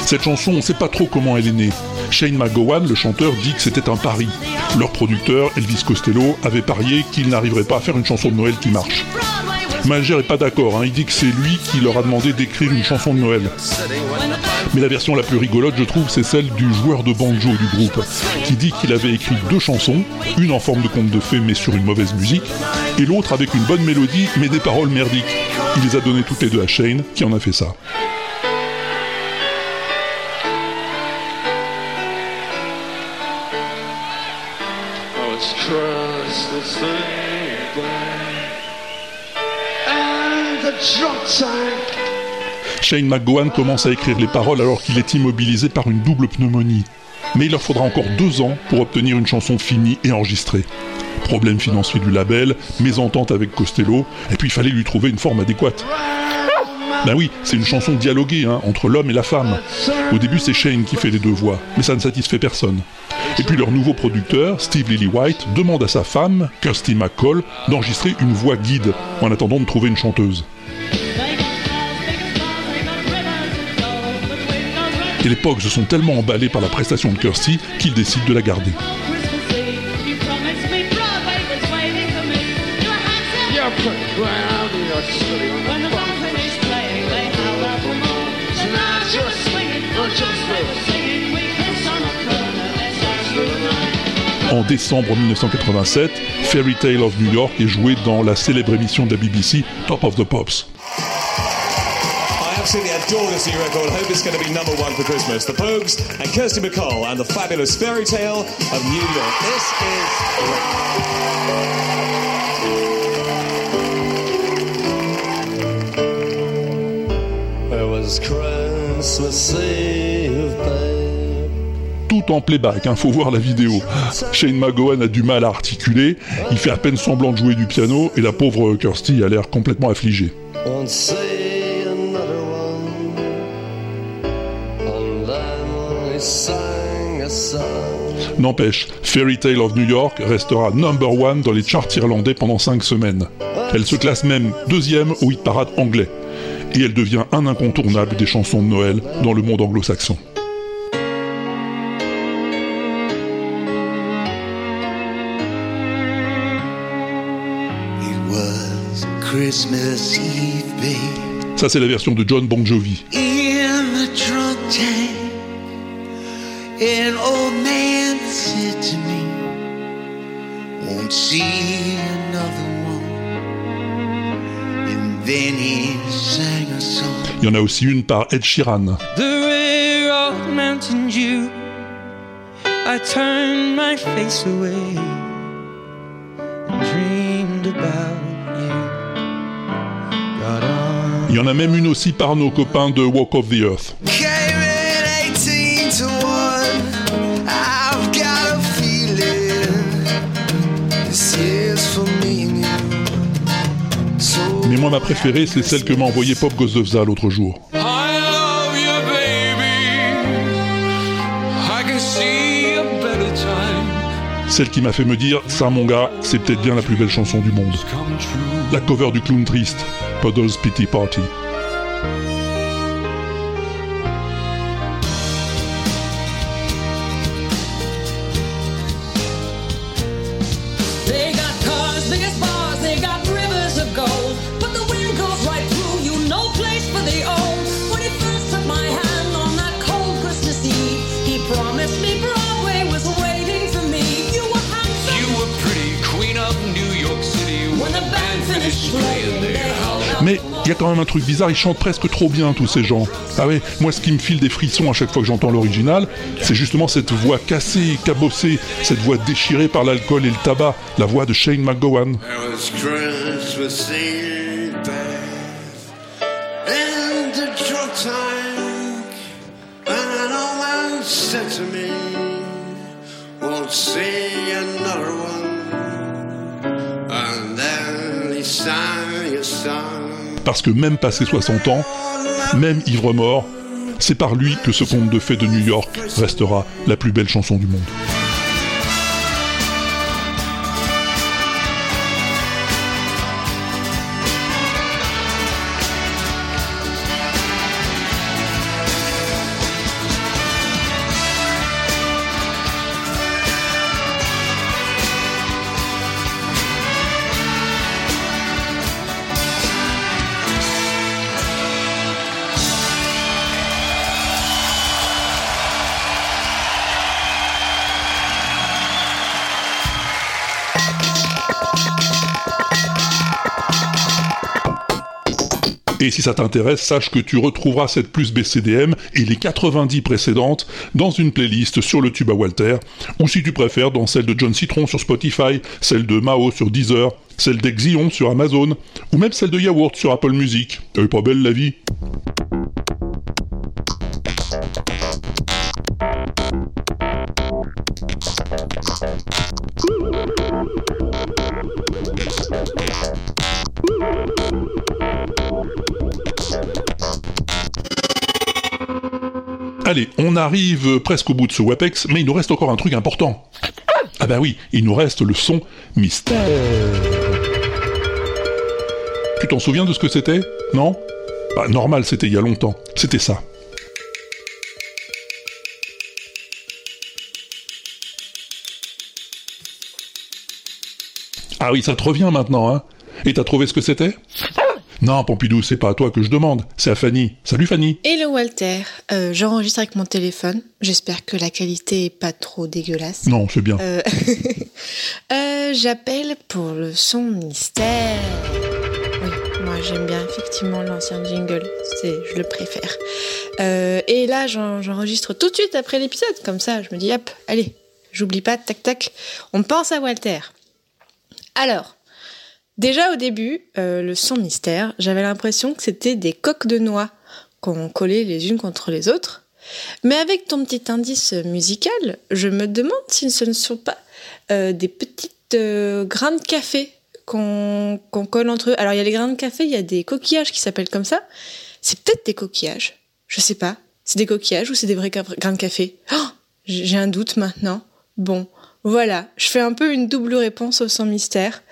Speaker 2: Cette chanson, on ne sait pas trop comment elle est née. Shane McGowan, le chanteur, dit que c'était un pari. Leur producteur, Elvis Costello, avait parié qu'il n'arriverait pas à faire une chanson de Noël qui marche. Malger est pas d'accord, hein. il dit que c'est lui qui leur a demandé d'écrire une chanson de Noël. Mais la version la plus rigolote, je trouve, c'est celle du joueur de banjo du groupe, qui dit qu'il avait écrit deux chansons, une en forme de conte de fées mais sur une mauvaise musique, et l'autre avec une bonne mélodie mais des paroles merdiques. Il les a données toutes les deux à Shane, qui en a fait ça. Shane McGowan commence à écrire les paroles alors qu'il est immobilisé par une double pneumonie. Mais il leur faudra encore deux ans pour obtenir une chanson finie et enregistrée. Problème financier du label, mésentente avec Costello, et puis il fallait lui trouver une forme adéquate. Ben oui, c'est une chanson dialoguée hein, entre l'homme et la femme. Au début, c'est Shane qui fait les deux voix, mais ça ne satisfait personne. Et puis leur nouveau producteur, Steve Lillywhite, demande à sa femme, Kirsty McCall, d'enregistrer une voix guide en attendant de trouver une chanteuse. Et les Pogs sont tellement emballés par la prestation de Kirsty qu'ils décident de la garder. En décembre 1987, Fairy Tale of New York est joué dans la célèbre émission de la BBC Top of the Pops.
Speaker 19: Absolutely adore this new record. Hope it's going to be number one for Christmas. The Pogues and Kirsty McCall and the fabulous fairy tale of New York. This is.
Speaker 2: Tout en playback, hein, faut voir la vidéo. Shane McGowan a du mal à articuler, il fait à peine semblant de jouer du piano, et la pauvre Kirsty a l'air complètement affligée.
Speaker 18: Won't say
Speaker 2: N'empêche, Fairy Tale of New York restera number one dans les charts irlandais pendant 5 semaines. Elle se classe même deuxième au hit parade anglais. Et elle devient un incontournable des chansons de Noël dans le monde anglo-saxon. Ça c'est la version de John Bon Jovi.
Speaker 20: In the drunk tank, an old man Won't see another one. And then he sang a song.
Speaker 2: Il y en a aussi une par Ed Sheeran.
Speaker 21: The rare old mountain dew. I turned my face away and dreamed about you. Got on.
Speaker 2: Il y en a même une aussi par nos copains de Walk of the Earth. Mais moi ma préférée c'est celle que m'a envoyée Pop Gozovza l'autre jour. Celle qui m'a fait me dire, ça mon gars, c'est peut-être bien la plus belle chanson du monde. La cover du clown triste, Puddle's Pity Party. Mais il y a quand même un truc bizarre, ils chantent presque trop bien tous ces gens. Ah ouais, moi ce qui me file des frissons à chaque fois que j'entends l'original, c'est justement cette voix cassée, cabossée, cette voix déchirée par l'alcool et le tabac, la voix de Shane McGowan.
Speaker 22: I was Christmas Eve in the drunk tank, and an old man said to me, "Won't see
Speaker 2: Parce que même passé 60 ans, même ivre mort, c'est par lui que ce conte de fées de New York restera la plus belle chanson du monde. Si ça t'intéresse, sache que tu retrouveras cette plus BCDM et les 90 précédentes dans une playlist sur le tube à Walter, ou si tu préfères dans celle de John Citron sur Spotify, celle de Mao sur Deezer, celle d'Exion sur Amazon, ou même celle de Yaourt sur Apple Music. Elle est pas belle la vie? Allez, on arrive presque au bout de ce WAPEX, mais il nous reste encore un truc important. Ah bah oui, il nous reste le son mystère. Tu t'en souviens de ce que c'était? Non? Bah normal, c'était il y a longtemps. C'était ça. Ah oui, ça te revient maintenant, hein? Et t'as trouvé ce que c'était? Non, Pompidou, c'est pas à toi que je demande, c'est à Fanny. Salut Fanny
Speaker 23: Hello Walter, Euh, j'enregistre avec mon téléphone. J'espère que la qualité est pas trop dégueulasse.
Speaker 2: Non, c'est bien.
Speaker 23: Euh, euh, J'appelle pour le son mystère. Oui, moi j'aime bien effectivement l'ancien jingle, c'est, je le préfère. Et là j'en- j'enregistre tout de suite après l'épisode, comme ça je me dis hop, allez, j'oublie pas, tac tac, on pense à Walter. Alors, déjà au début, euh, le son mystère, j'avais l'impression que c'était des coques de noix qu'on collait les unes contre les autres. Mais avec ton petit indice musical, je me demande si ce ne sont pas euh, des petites euh, grains de café qu'on colle entre eux. Alors il y a les grains de café, il y a des coquillages qui s'appellent comme ça. C'est peut-être des coquillages. Je sais pas. C'est des coquillages ou c'est des vrais grains de café? Oh, j'ai un doute maintenant. Bon, voilà. Je fais un peu une double réponse au son mystère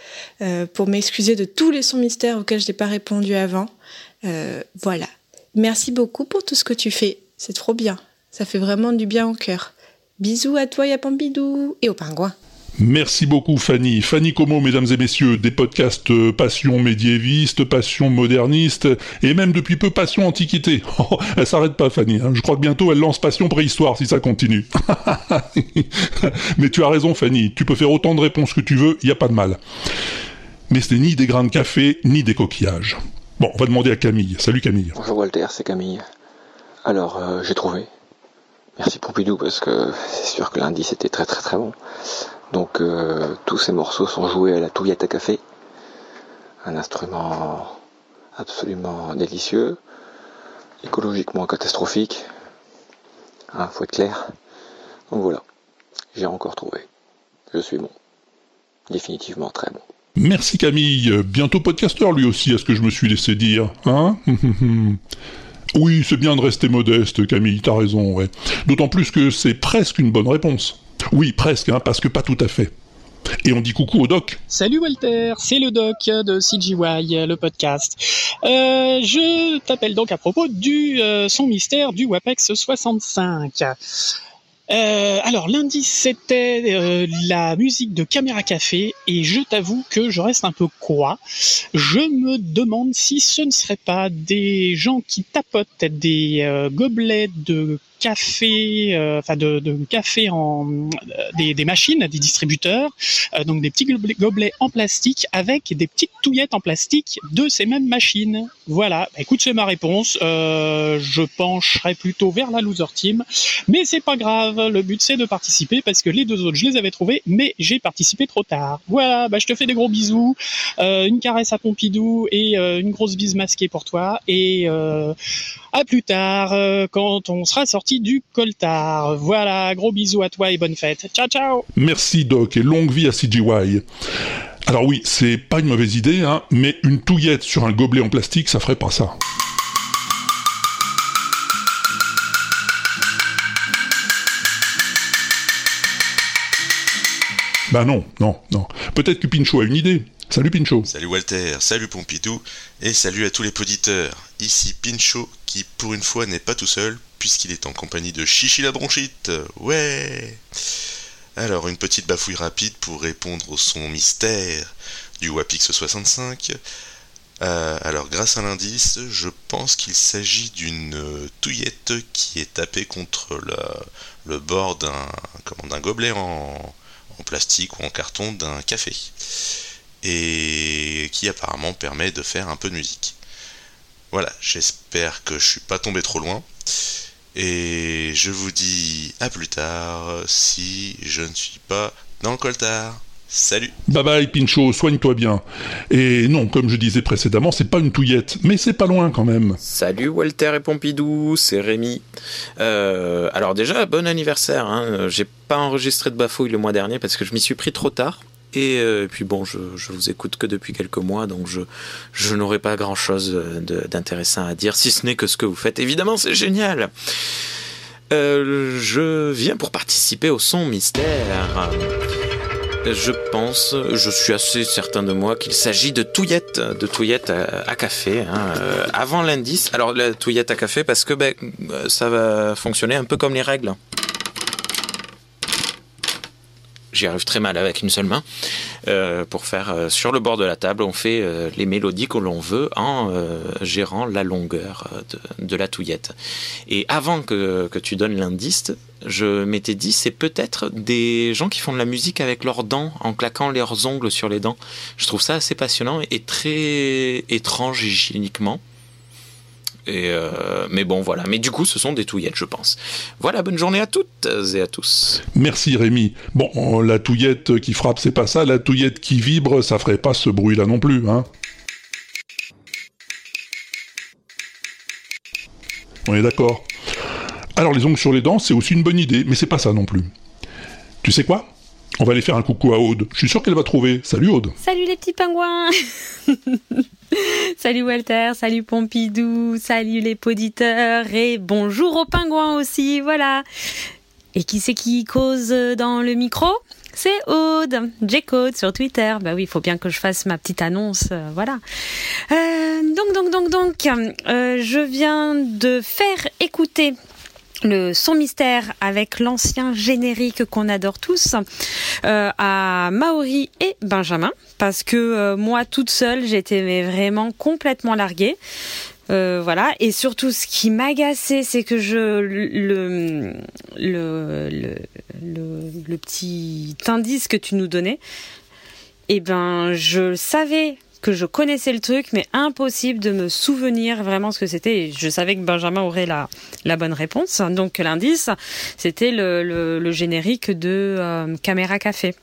Speaker 23: euh, pour m'excuser de tous les sons mystères auxquels je n'ai pas répondu avant. Euh, voilà. Merci beaucoup pour tout ce que tu fais. C'est trop bien. Ça fait vraiment du bien au cœur. Bisous à toi Pompidou et au pingouin.
Speaker 2: Merci beaucoup Fanny. Fanny Como, mesdames et messieurs, des podcasts euh, passion médiéviste, passion moderniste, et même depuis peu passion antiquité. Oh, elle s'arrête pas Fanny, hein. je crois que bientôt elle lance passion préhistoire si ça continue. Mais tu as raison Fanny, tu peux faire autant de réponses que tu veux, il n'y a pas de mal. Mais ce n'est ni des grains de café, ni des coquillages. Bon, on va demander à Camille. Salut Camille.
Speaker 24: Bonjour Walter, c'est Camille. Alors, euh, j'ai trouvé. Merci Pompidou parce que c'est sûr que l'indice était très très très bon. Donc euh, tous ces morceaux sont joués à la touillette à café. Un instrument absolument délicieux, écologiquement catastrophique. Hein, faut être clair. Donc voilà, j'ai encore trouvé. Je suis bon. Définitivement très bon.
Speaker 2: Merci Camille, bientôt podcasteur lui aussi, à ce que je me suis laissé dire, hein Oui, c'est bien de rester modeste, Camille, t'as raison. D'autant plus que c'est presque une bonne réponse. Oui, presque, hein, parce que pas tout à fait. Et on dit coucou au doc.
Speaker 25: Salut Walter, c'est le doc de CGY, le podcast. Euh, je t'appelle donc à propos du euh, son mystère du WAPEX 65. Euh, alors lundi c'était la musique de Caméra Café et je t'avoue que je reste un peu quoi. Je me demande si ce ne serait pas des gens qui tapotent des gobelets de café, euh, enfin de, café en euh, des, des machines, des distributeurs, euh, donc des petits gobelets, en plastique avec des petites touillettes en plastique de ces mêmes machines. Voilà. Bah, écoute, c'est ma réponse. Je pencherai plutôt vers la loser team, mais c'est pas grave. Le but c'est de participer parce que les deux autres je les avais trouvés, mais j'ai participé trop tard. Voilà. Bah, je te fais des gros bisous, une caresse à Pompidou et une grosse bise masquée pour toi et à plus tard euh, quand on sera sorti du coltard. Voilà. Gros bisous à toi et bonne fête. Ciao ciao.
Speaker 2: Merci Doc et longue vie à CGY. Alors oui, c'est pas une mauvaise idée, hein, mais une touillette sur un gobelet en plastique, ça ferait pas ça. Bah non, non, non. Peut-être que Pinchot a une idée. Salut Pinchot.
Speaker 26: Salut Walter, salut Pompidou, et salut à tous les poditeurs. Ici Pinchot, qui pour une fois n'est pas tout seul, puisqu'il est en compagnie de Chichi la bronchite. Ouais Alors, une petite bafouille rapide pour répondre au son mystère du Wapix 65. Euh, alors, grâce à l'indice, je pense qu'il s'agit d'une touillette qui est tapée contre le, bord d'un gobelet en plastique ou en carton d'un café et qui apparemment permet de faire un peu de musique. Voilà, j'espère que je suis pas tombé trop loin. Et je vous dis à plus tard si je ne suis pas dans le coltard. Salut
Speaker 2: Bye bye Pinchot, soigne-toi bien. Et non, comme je disais précédemment, c'est pas une touillette, mais c'est pas loin quand même.
Speaker 27: Salut Walter et Pompidou, c'est Rémi. Euh, alors déjà, bon anniversaire. Hein. J'ai pas enregistré de bafouille le mois dernier parce que je m'y suis pris trop tard. Et euh, puis bon, je, vous écoute que depuis quelques mois, donc je, n'aurai pas grand-chose de- d'intéressant à dire, si ce n'est que ce que vous faites. Évidemment, c'est génial. Euh, je viens pour participer au son mystère. Je pense, je suis assez certain de moi qu'il s'agit de touillettes, de touillettes à, café. hein, euh, avant l'indice, alors la touillette à café parce que ben, euh, ça va fonctionner un peu comme les règles. J'y arrive très mal avec une seule main. Euh, pour faire euh, sur le bord de la table, on fait euh, les mélodies que l'on veut en gérant la longueur de, de la touillette. Et avant que, que tu donnes l'indice, je m'étais dit c'est peut-être des gens qui font de la musique avec leurs dents en claquant leurs ongles sur les dents. Je trouve ça assez passionnant et très étrange hygiéniquement. Euh, mais bon voilà, mais du coup ce sont des touillettes je pense. Voilà, bonne journée à toutes et à tous.
Speaker 2: Merci Rémi. Bon, euh, la touillette qui frappe, c'est pas ça. La touillette qui vibre, ça ferait pas ce bruit-là non plus, hein. On est d'accord. Alors les ongles sur les dents, c'est aussi une bonne idée, mais c'est pas ça non plus. Tu sais quoi? On va aller faire un coucou à Aude. Je suis sûr qu'elle va trouver. Salut Aude.
Speaker 28: Salut les petits pingouins Salut Walter, salut Pompidou, salut les poditeurs et bonjour aux pingouins aussi, voilà. Et qui c'est qui cause dans le micro? C'est Aude, J-Code sur Twitter. Bah oui, il faut bien que je fasse ma petite annonce, euh, voilà. Euh, donc, donc, donc, donc, euh, je viens de faire écouter le son mystère avec l'ancien générique qu'on adore tous euh, à Maori et Benjamin parce que euh, moi toute seule j'étais vraiment complètement larguée. Euh, voilà. Et surtout ce qui m'agaçait c'est que je le le, le le le petit indice que tu nous donnais eh ben je savais que je connaissais le truc, mais impossible de me souvenir vraiment ce que c'était. Je savais que Benjamin aurait la, la bonne réponse. Donc l'indice, c'était le, le, le générique de euh, Caméra Café.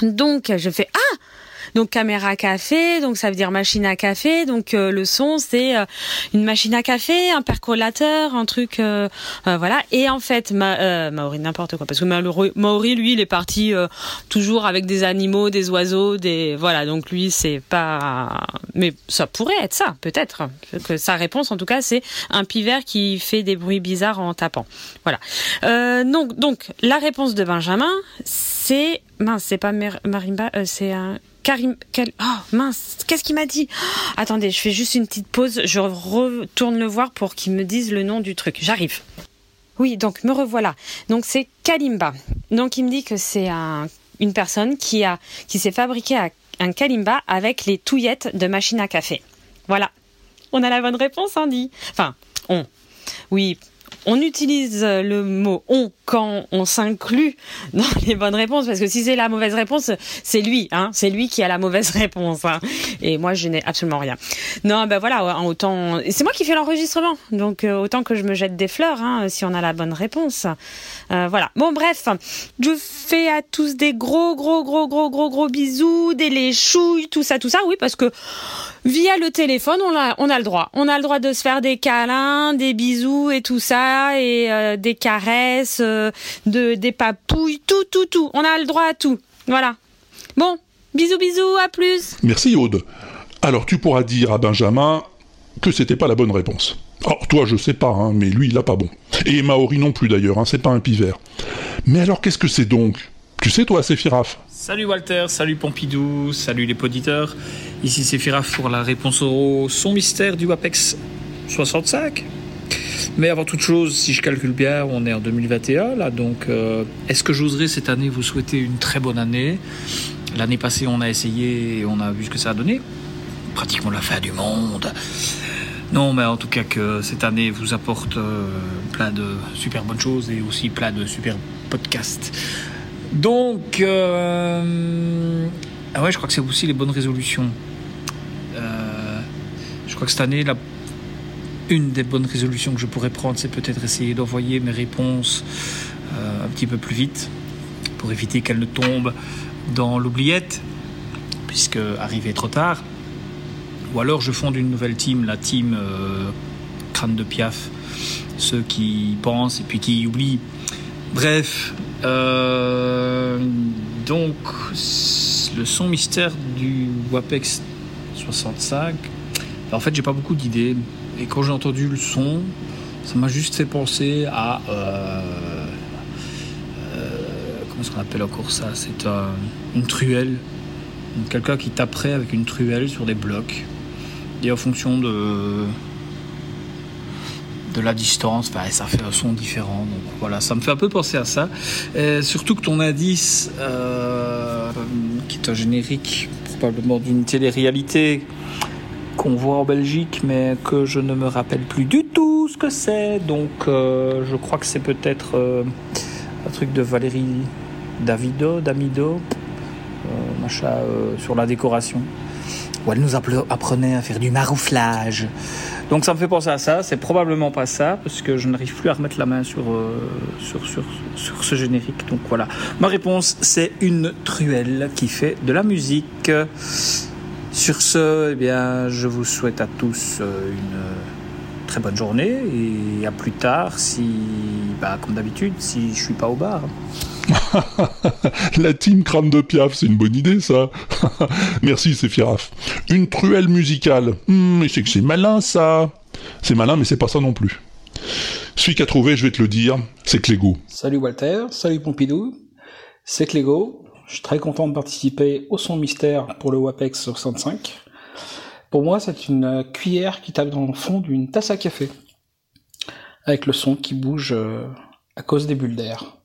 Speaker 28: Donc je fais ah donc caméra café, donc ça veut dire machine à café. Donc euh, le son c'est euh, une machine à café, un percolateur, un truc, euh, voilà. Et en fait, ma, Maori n'importe quoi, parce que Maori lui il est parti toujours avec des animaux, des oiseaux, des voilà. Donc lui c'est pas, mais ça pourrait être ça peut-être. Que sa réponse en tout cas c'est un pivert qui fait des bruits bizarres en tapant. Voilà. Donc donc la réponse de Benjamin c'est mince c'est pas marimba, euh, c'est un Karim, quel, oh mince, qu'est-ce qu'il m'a dit? Oh, Attendez, je fais juste une petite pause, je retourne le voir pour qu'il me dise le nom du truc. J'arrive. Oui, donc me revoilà. Donc c'est Kalimba. Donc il me dit que c'est un- une personne qui s'est fabriqué un- Kalimba avec les touillettes de machine à café. Voilà. On a la bonne réponse, Andy. Enfin, on. Oui, on utilise le mot on quand on s'inclut dans les bonnes réponses parce que si c'est la mauvaise réponse, c'est lui, hein, c'est lui qui a la mauvaise réponse. hein. Et moi, je n'ai absolument rien. Non, ben voilà, autant. C'est moi qui fais l'enregistrement, donc euh, autant que je me jette des fleurs hein, si on a la bonne réponse. Euh, voilà. Bon, bref, je fais à tous des gros, gros, gros, gros, gros, gros bisous, des léchouilles, tout ça, tout ça. Oui, parce que via le téléphone, on a, on a le droit. On a le droit de se faire des câlins, des bisous et tout ça, et euh, des caresses, euh, de, des papouilles, tout, tout, tout. On a le droit à tout. Voilà. Bon, bisous, bisous, à plus.
Speaker 2: Merci Aude. Alors tu pourras dire à Benjamin que c'était pas la bonne réponse. Alors toi je sais pas, hein, mais lui il a pas bon. Et Maori non plus d'ailleurs, hein, c'est pas un pivert. Mais alors qu'est-ce que c'est donc? Tu sais toi, Séphiraf
Speaker 29: Salut Walter, salut Pompidou, salut les poditeurs. Ici c'est Firaf pour la réponse au son mystère du WAPEX 65. Mais avant toute chose, si je calcule bien, on est en 2021 là, donc euh, est-ce que j'oserais cette année vous souhaiter une très bonne année? L'année passée, on a essayé et on a vu ce que ça a donné. Pratiquement la fin du monde. Non, mais en tout cas que cette année vous apporte euh, plein de super bonnes choses et aussi plein de super podcasts. Donc, euh, ah ouais, je crois que c'est aussi les bonnes résolutions. Euh, je crois que cette année, la, une des bonnes résolutions que je pourrais prendre, c'est peut-être essayer d'envoyer mes réponses euh, un petit peu plus vite pour éviter qu'elles ne tombent dans l'oubliette, puisque arrivé trop tard. Ou alors je fonde une nouvelle team, la team euh, Crâne de Piaf, ceux qui pensent et puis qui oublient. Bref, euh, donc le son mystère du WAPEX 65, en fait j'ai pas beaucoup d'idées. Et quand j'ai entendu le son, ça m'a juste fait penser à... euh, euh, comment est-ce qu'on appelle encore ça? C'est euh, une truelle. Quelqu'un qui taperait avec une truelle sur des blocs. Et en fonction de, de la distance, bah, ça fait un son différent. Donc voilà, ça me fait un peu penser à ça. Surtout que ton indice, qui est un générique probablement d'une télé-réalité qu'on voit en Belgique, mais que je ne me rappelle plus du tout ce que c'est. Donc euh, je crois que c'est peut-être euh, un truc de Valérie Davido, Damido, euh, machin, euh, sur la décoration où elle nous appre- apprenait à faire du marouflage. Donc ça me fait penser à ça, c'est probablement pas ça, parce que je n'arrive plus à remettre la main sur, sur, sur ce générique. Donc voilà. Ma réponse, c'est une truelle qui fait de la musique. Sur ce, eh bien, je vous souhaite à tous euh, une très bonne journée et à plus tard si, bah, comme d'habitude, si je suis pas au bar.
Speaker 2: La team crâne de Piaf, c'est une bonne idée ça. Merci Séphiraf. Une truelle musicale. Hmm, mais c'est que c'est malin ça. C'est malin mais c'est pas ça non plus. Celui qui a trouvé, je vais te le dire, c'est Clégo.
Speaker 30: Salut Walter, salut Pompidou, c'est Clégo. Je suis très content de participer au son mystère pour le WAPEX 65. Pour moi, c'est une cuillère qui tape dans le fond d'une tasse à café, avec le son qui bouge euh, à cause des bulles d'air.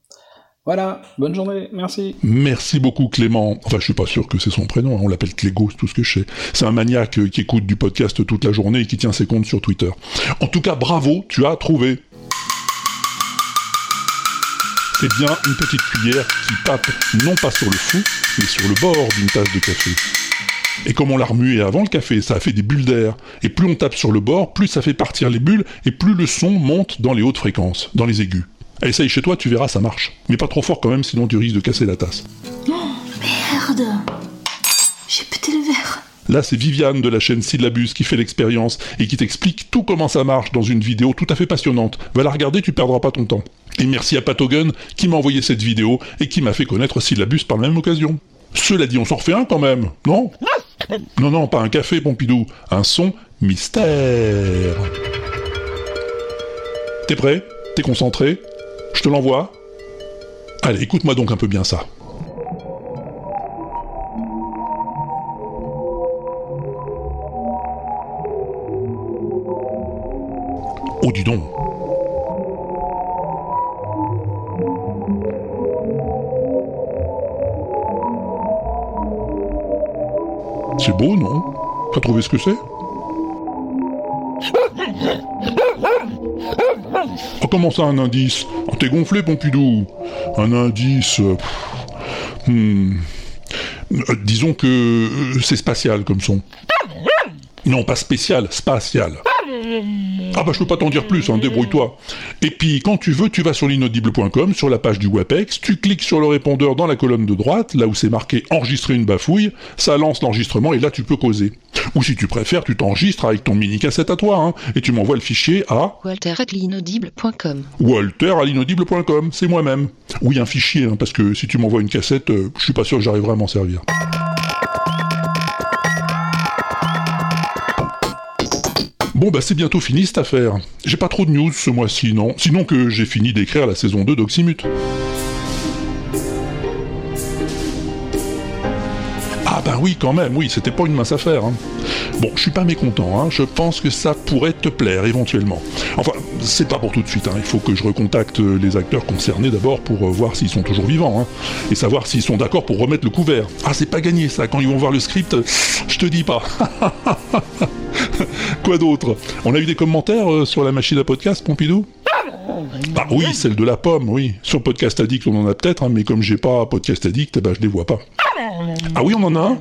Speaker 30: Voilà, bonne journée, merci.
Speaker 2: Merci beaucoup Clément. Enfin, je suis pas sûr que c'est son prénom, hein, on l'appelle Clégo, c'est tout ce que je sais. C'est un maniaque euh, qui écoute du podcast toute la journée et qui tient ses comptes sur Twitter. En tout cas, bravo, tu as trouvé. C'est bien une petite cuillère qui tape non pas sur le fou, mais sur le bord d'une tasse de café. Et comme on l'a remué avant le café, ça a fait des bulles d'air. Et plus on tape sur le bord, plus ça fait partir les bulles, et plus le son monte dans les hautes fréquences, dans les aigus. Essaye chez toi, tu verras, ça marche. Mais pas trop fort quand même, sinon tu risques de casser la tasse.
Speaker 31: Merde J'ai pété le verre.
Speaker 2: Là, c'est Viviane de la chaîne Syllabus qui fait l'expérience et qui t'explique tout comment ça marche dans une vidéo tout à fait passionnante. Va la regarder, tu perdras pas ton temps. Et merci à Patogun qui m'a envoyé cette vidéo et qui m'a fait connaître Syllabus par la même occasion. Cela dit, on s'en refait un quand même, non? Non, non, pas un café, Pompidou, un son mystère. T'es prêt? T'es concentré? Je te l'envoie? Allez, écoute-moi donc un peu bien ça. Oh dis donc C'est beau, non? T'as trouvé ce que c'est? Oh, Comment ça, un indice? Oh, T'es gonflé, Pompidou Un indice... Euh, hmm. Euh, disons que euh, c'est spatial comme son. Non, pas spécial, spatial. Ah bah je peux pas t'en dire plus, hein, débrouille-toi. Et puis quand tu veux, tu vas sur l'inaudible.com, sur la page du WAPEX, tu cliques sur le répondeur dans la colonne de droite, là où c'est marqué enregistrer une bafouille, ça lance l'enregistrement et là tu peux causer. Ou si tu préfères, tu t'enregistres avec ton mini cassette à toi, hein, et tu m'envoies le fichier à
Speaker 32: walter.l'inaudible.com.
Speaker 2: Walter à l'inaudible.com, c'est moi-même. Oui, un fichier, hein, parce que si tu m'envoies une cassette, euh, je suis pas sûr que j'arriverai à m'en servir. Bon bah c'est bientôt fini cette affaire. J'ai pas trop de news ce mois-ci, non Sinon que j'ai fini d'écrire la saison 2 d'Oxymute. Ah bah oui quand même, oui, c'était pas une mince affaire. hein. Bon, je suis pas mécontent, hein. je pense que ça pourrait te plaire éventuellement. Enfin, c'est pas pour tout de suite, hein. il faut que je recontacte euh, les acteurs concernés d'abord pour euh, voir s'ils sont toujours vivants, hein. et savoir s'ils sont d'accord pour remettre le couvert. Ah c'est pas gagné ça, quand ils vont voir le script, euh, je te dis pas. Quoi d'autre On a eu des commentaires euh, sur la machine à podcast, Pompidou Ah oui, celle de la pomme, oui. Sur Podcast Addict, on en a peut-être, hein, mais comme j'ai pas Podcast Addict, ben, je les vois pas. Ah oui, on en a un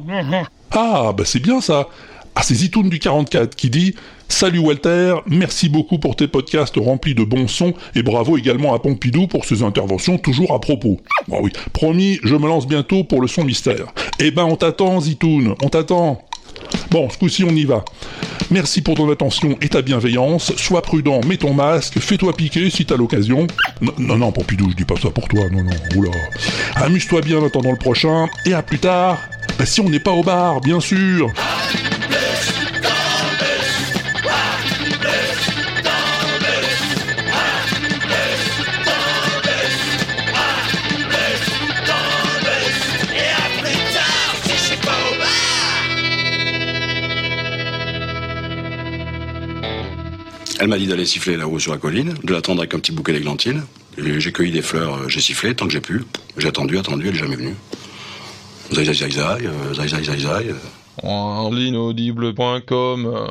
Speaker 2: Ah, bah c'est bien ça. Ah, c'est Zitoun du 44 qui dit Salut Walter, merci beaucoup pour tes podcasts remplis de bons sons et bravo également à Pompidou pour ses interventions toujours à propos. Ah oui, promis, je me lance bientôt pour le son mystère. Eh ben, on t'attend, Zitoun, on t'attend. Bon, ce coup-ci, on y va. Merci pour ton attention et ta bienveillance. Sois prudent, mets ton masque, fais-toi piquer si t'as l'occasion. Non, non, non, Pompidou, je dis pas ça pour toi, non, non, oula. Amuse-toi bien en attendant le prochain, et à plus tard. Bah, si on n'est pas au bar, bien sûr.
Speaker 33: Elle m'a dit d'aller siffler là-haut sur la colline, de l'attendre avec un petit bouquet d'églantines. J'ai cueilli des fleurs, euh, j'ai sifflé tant que j'ai pu. J'ai attendu, attendu, elle est jamais venue. Zai zai zai zai, euh, euh.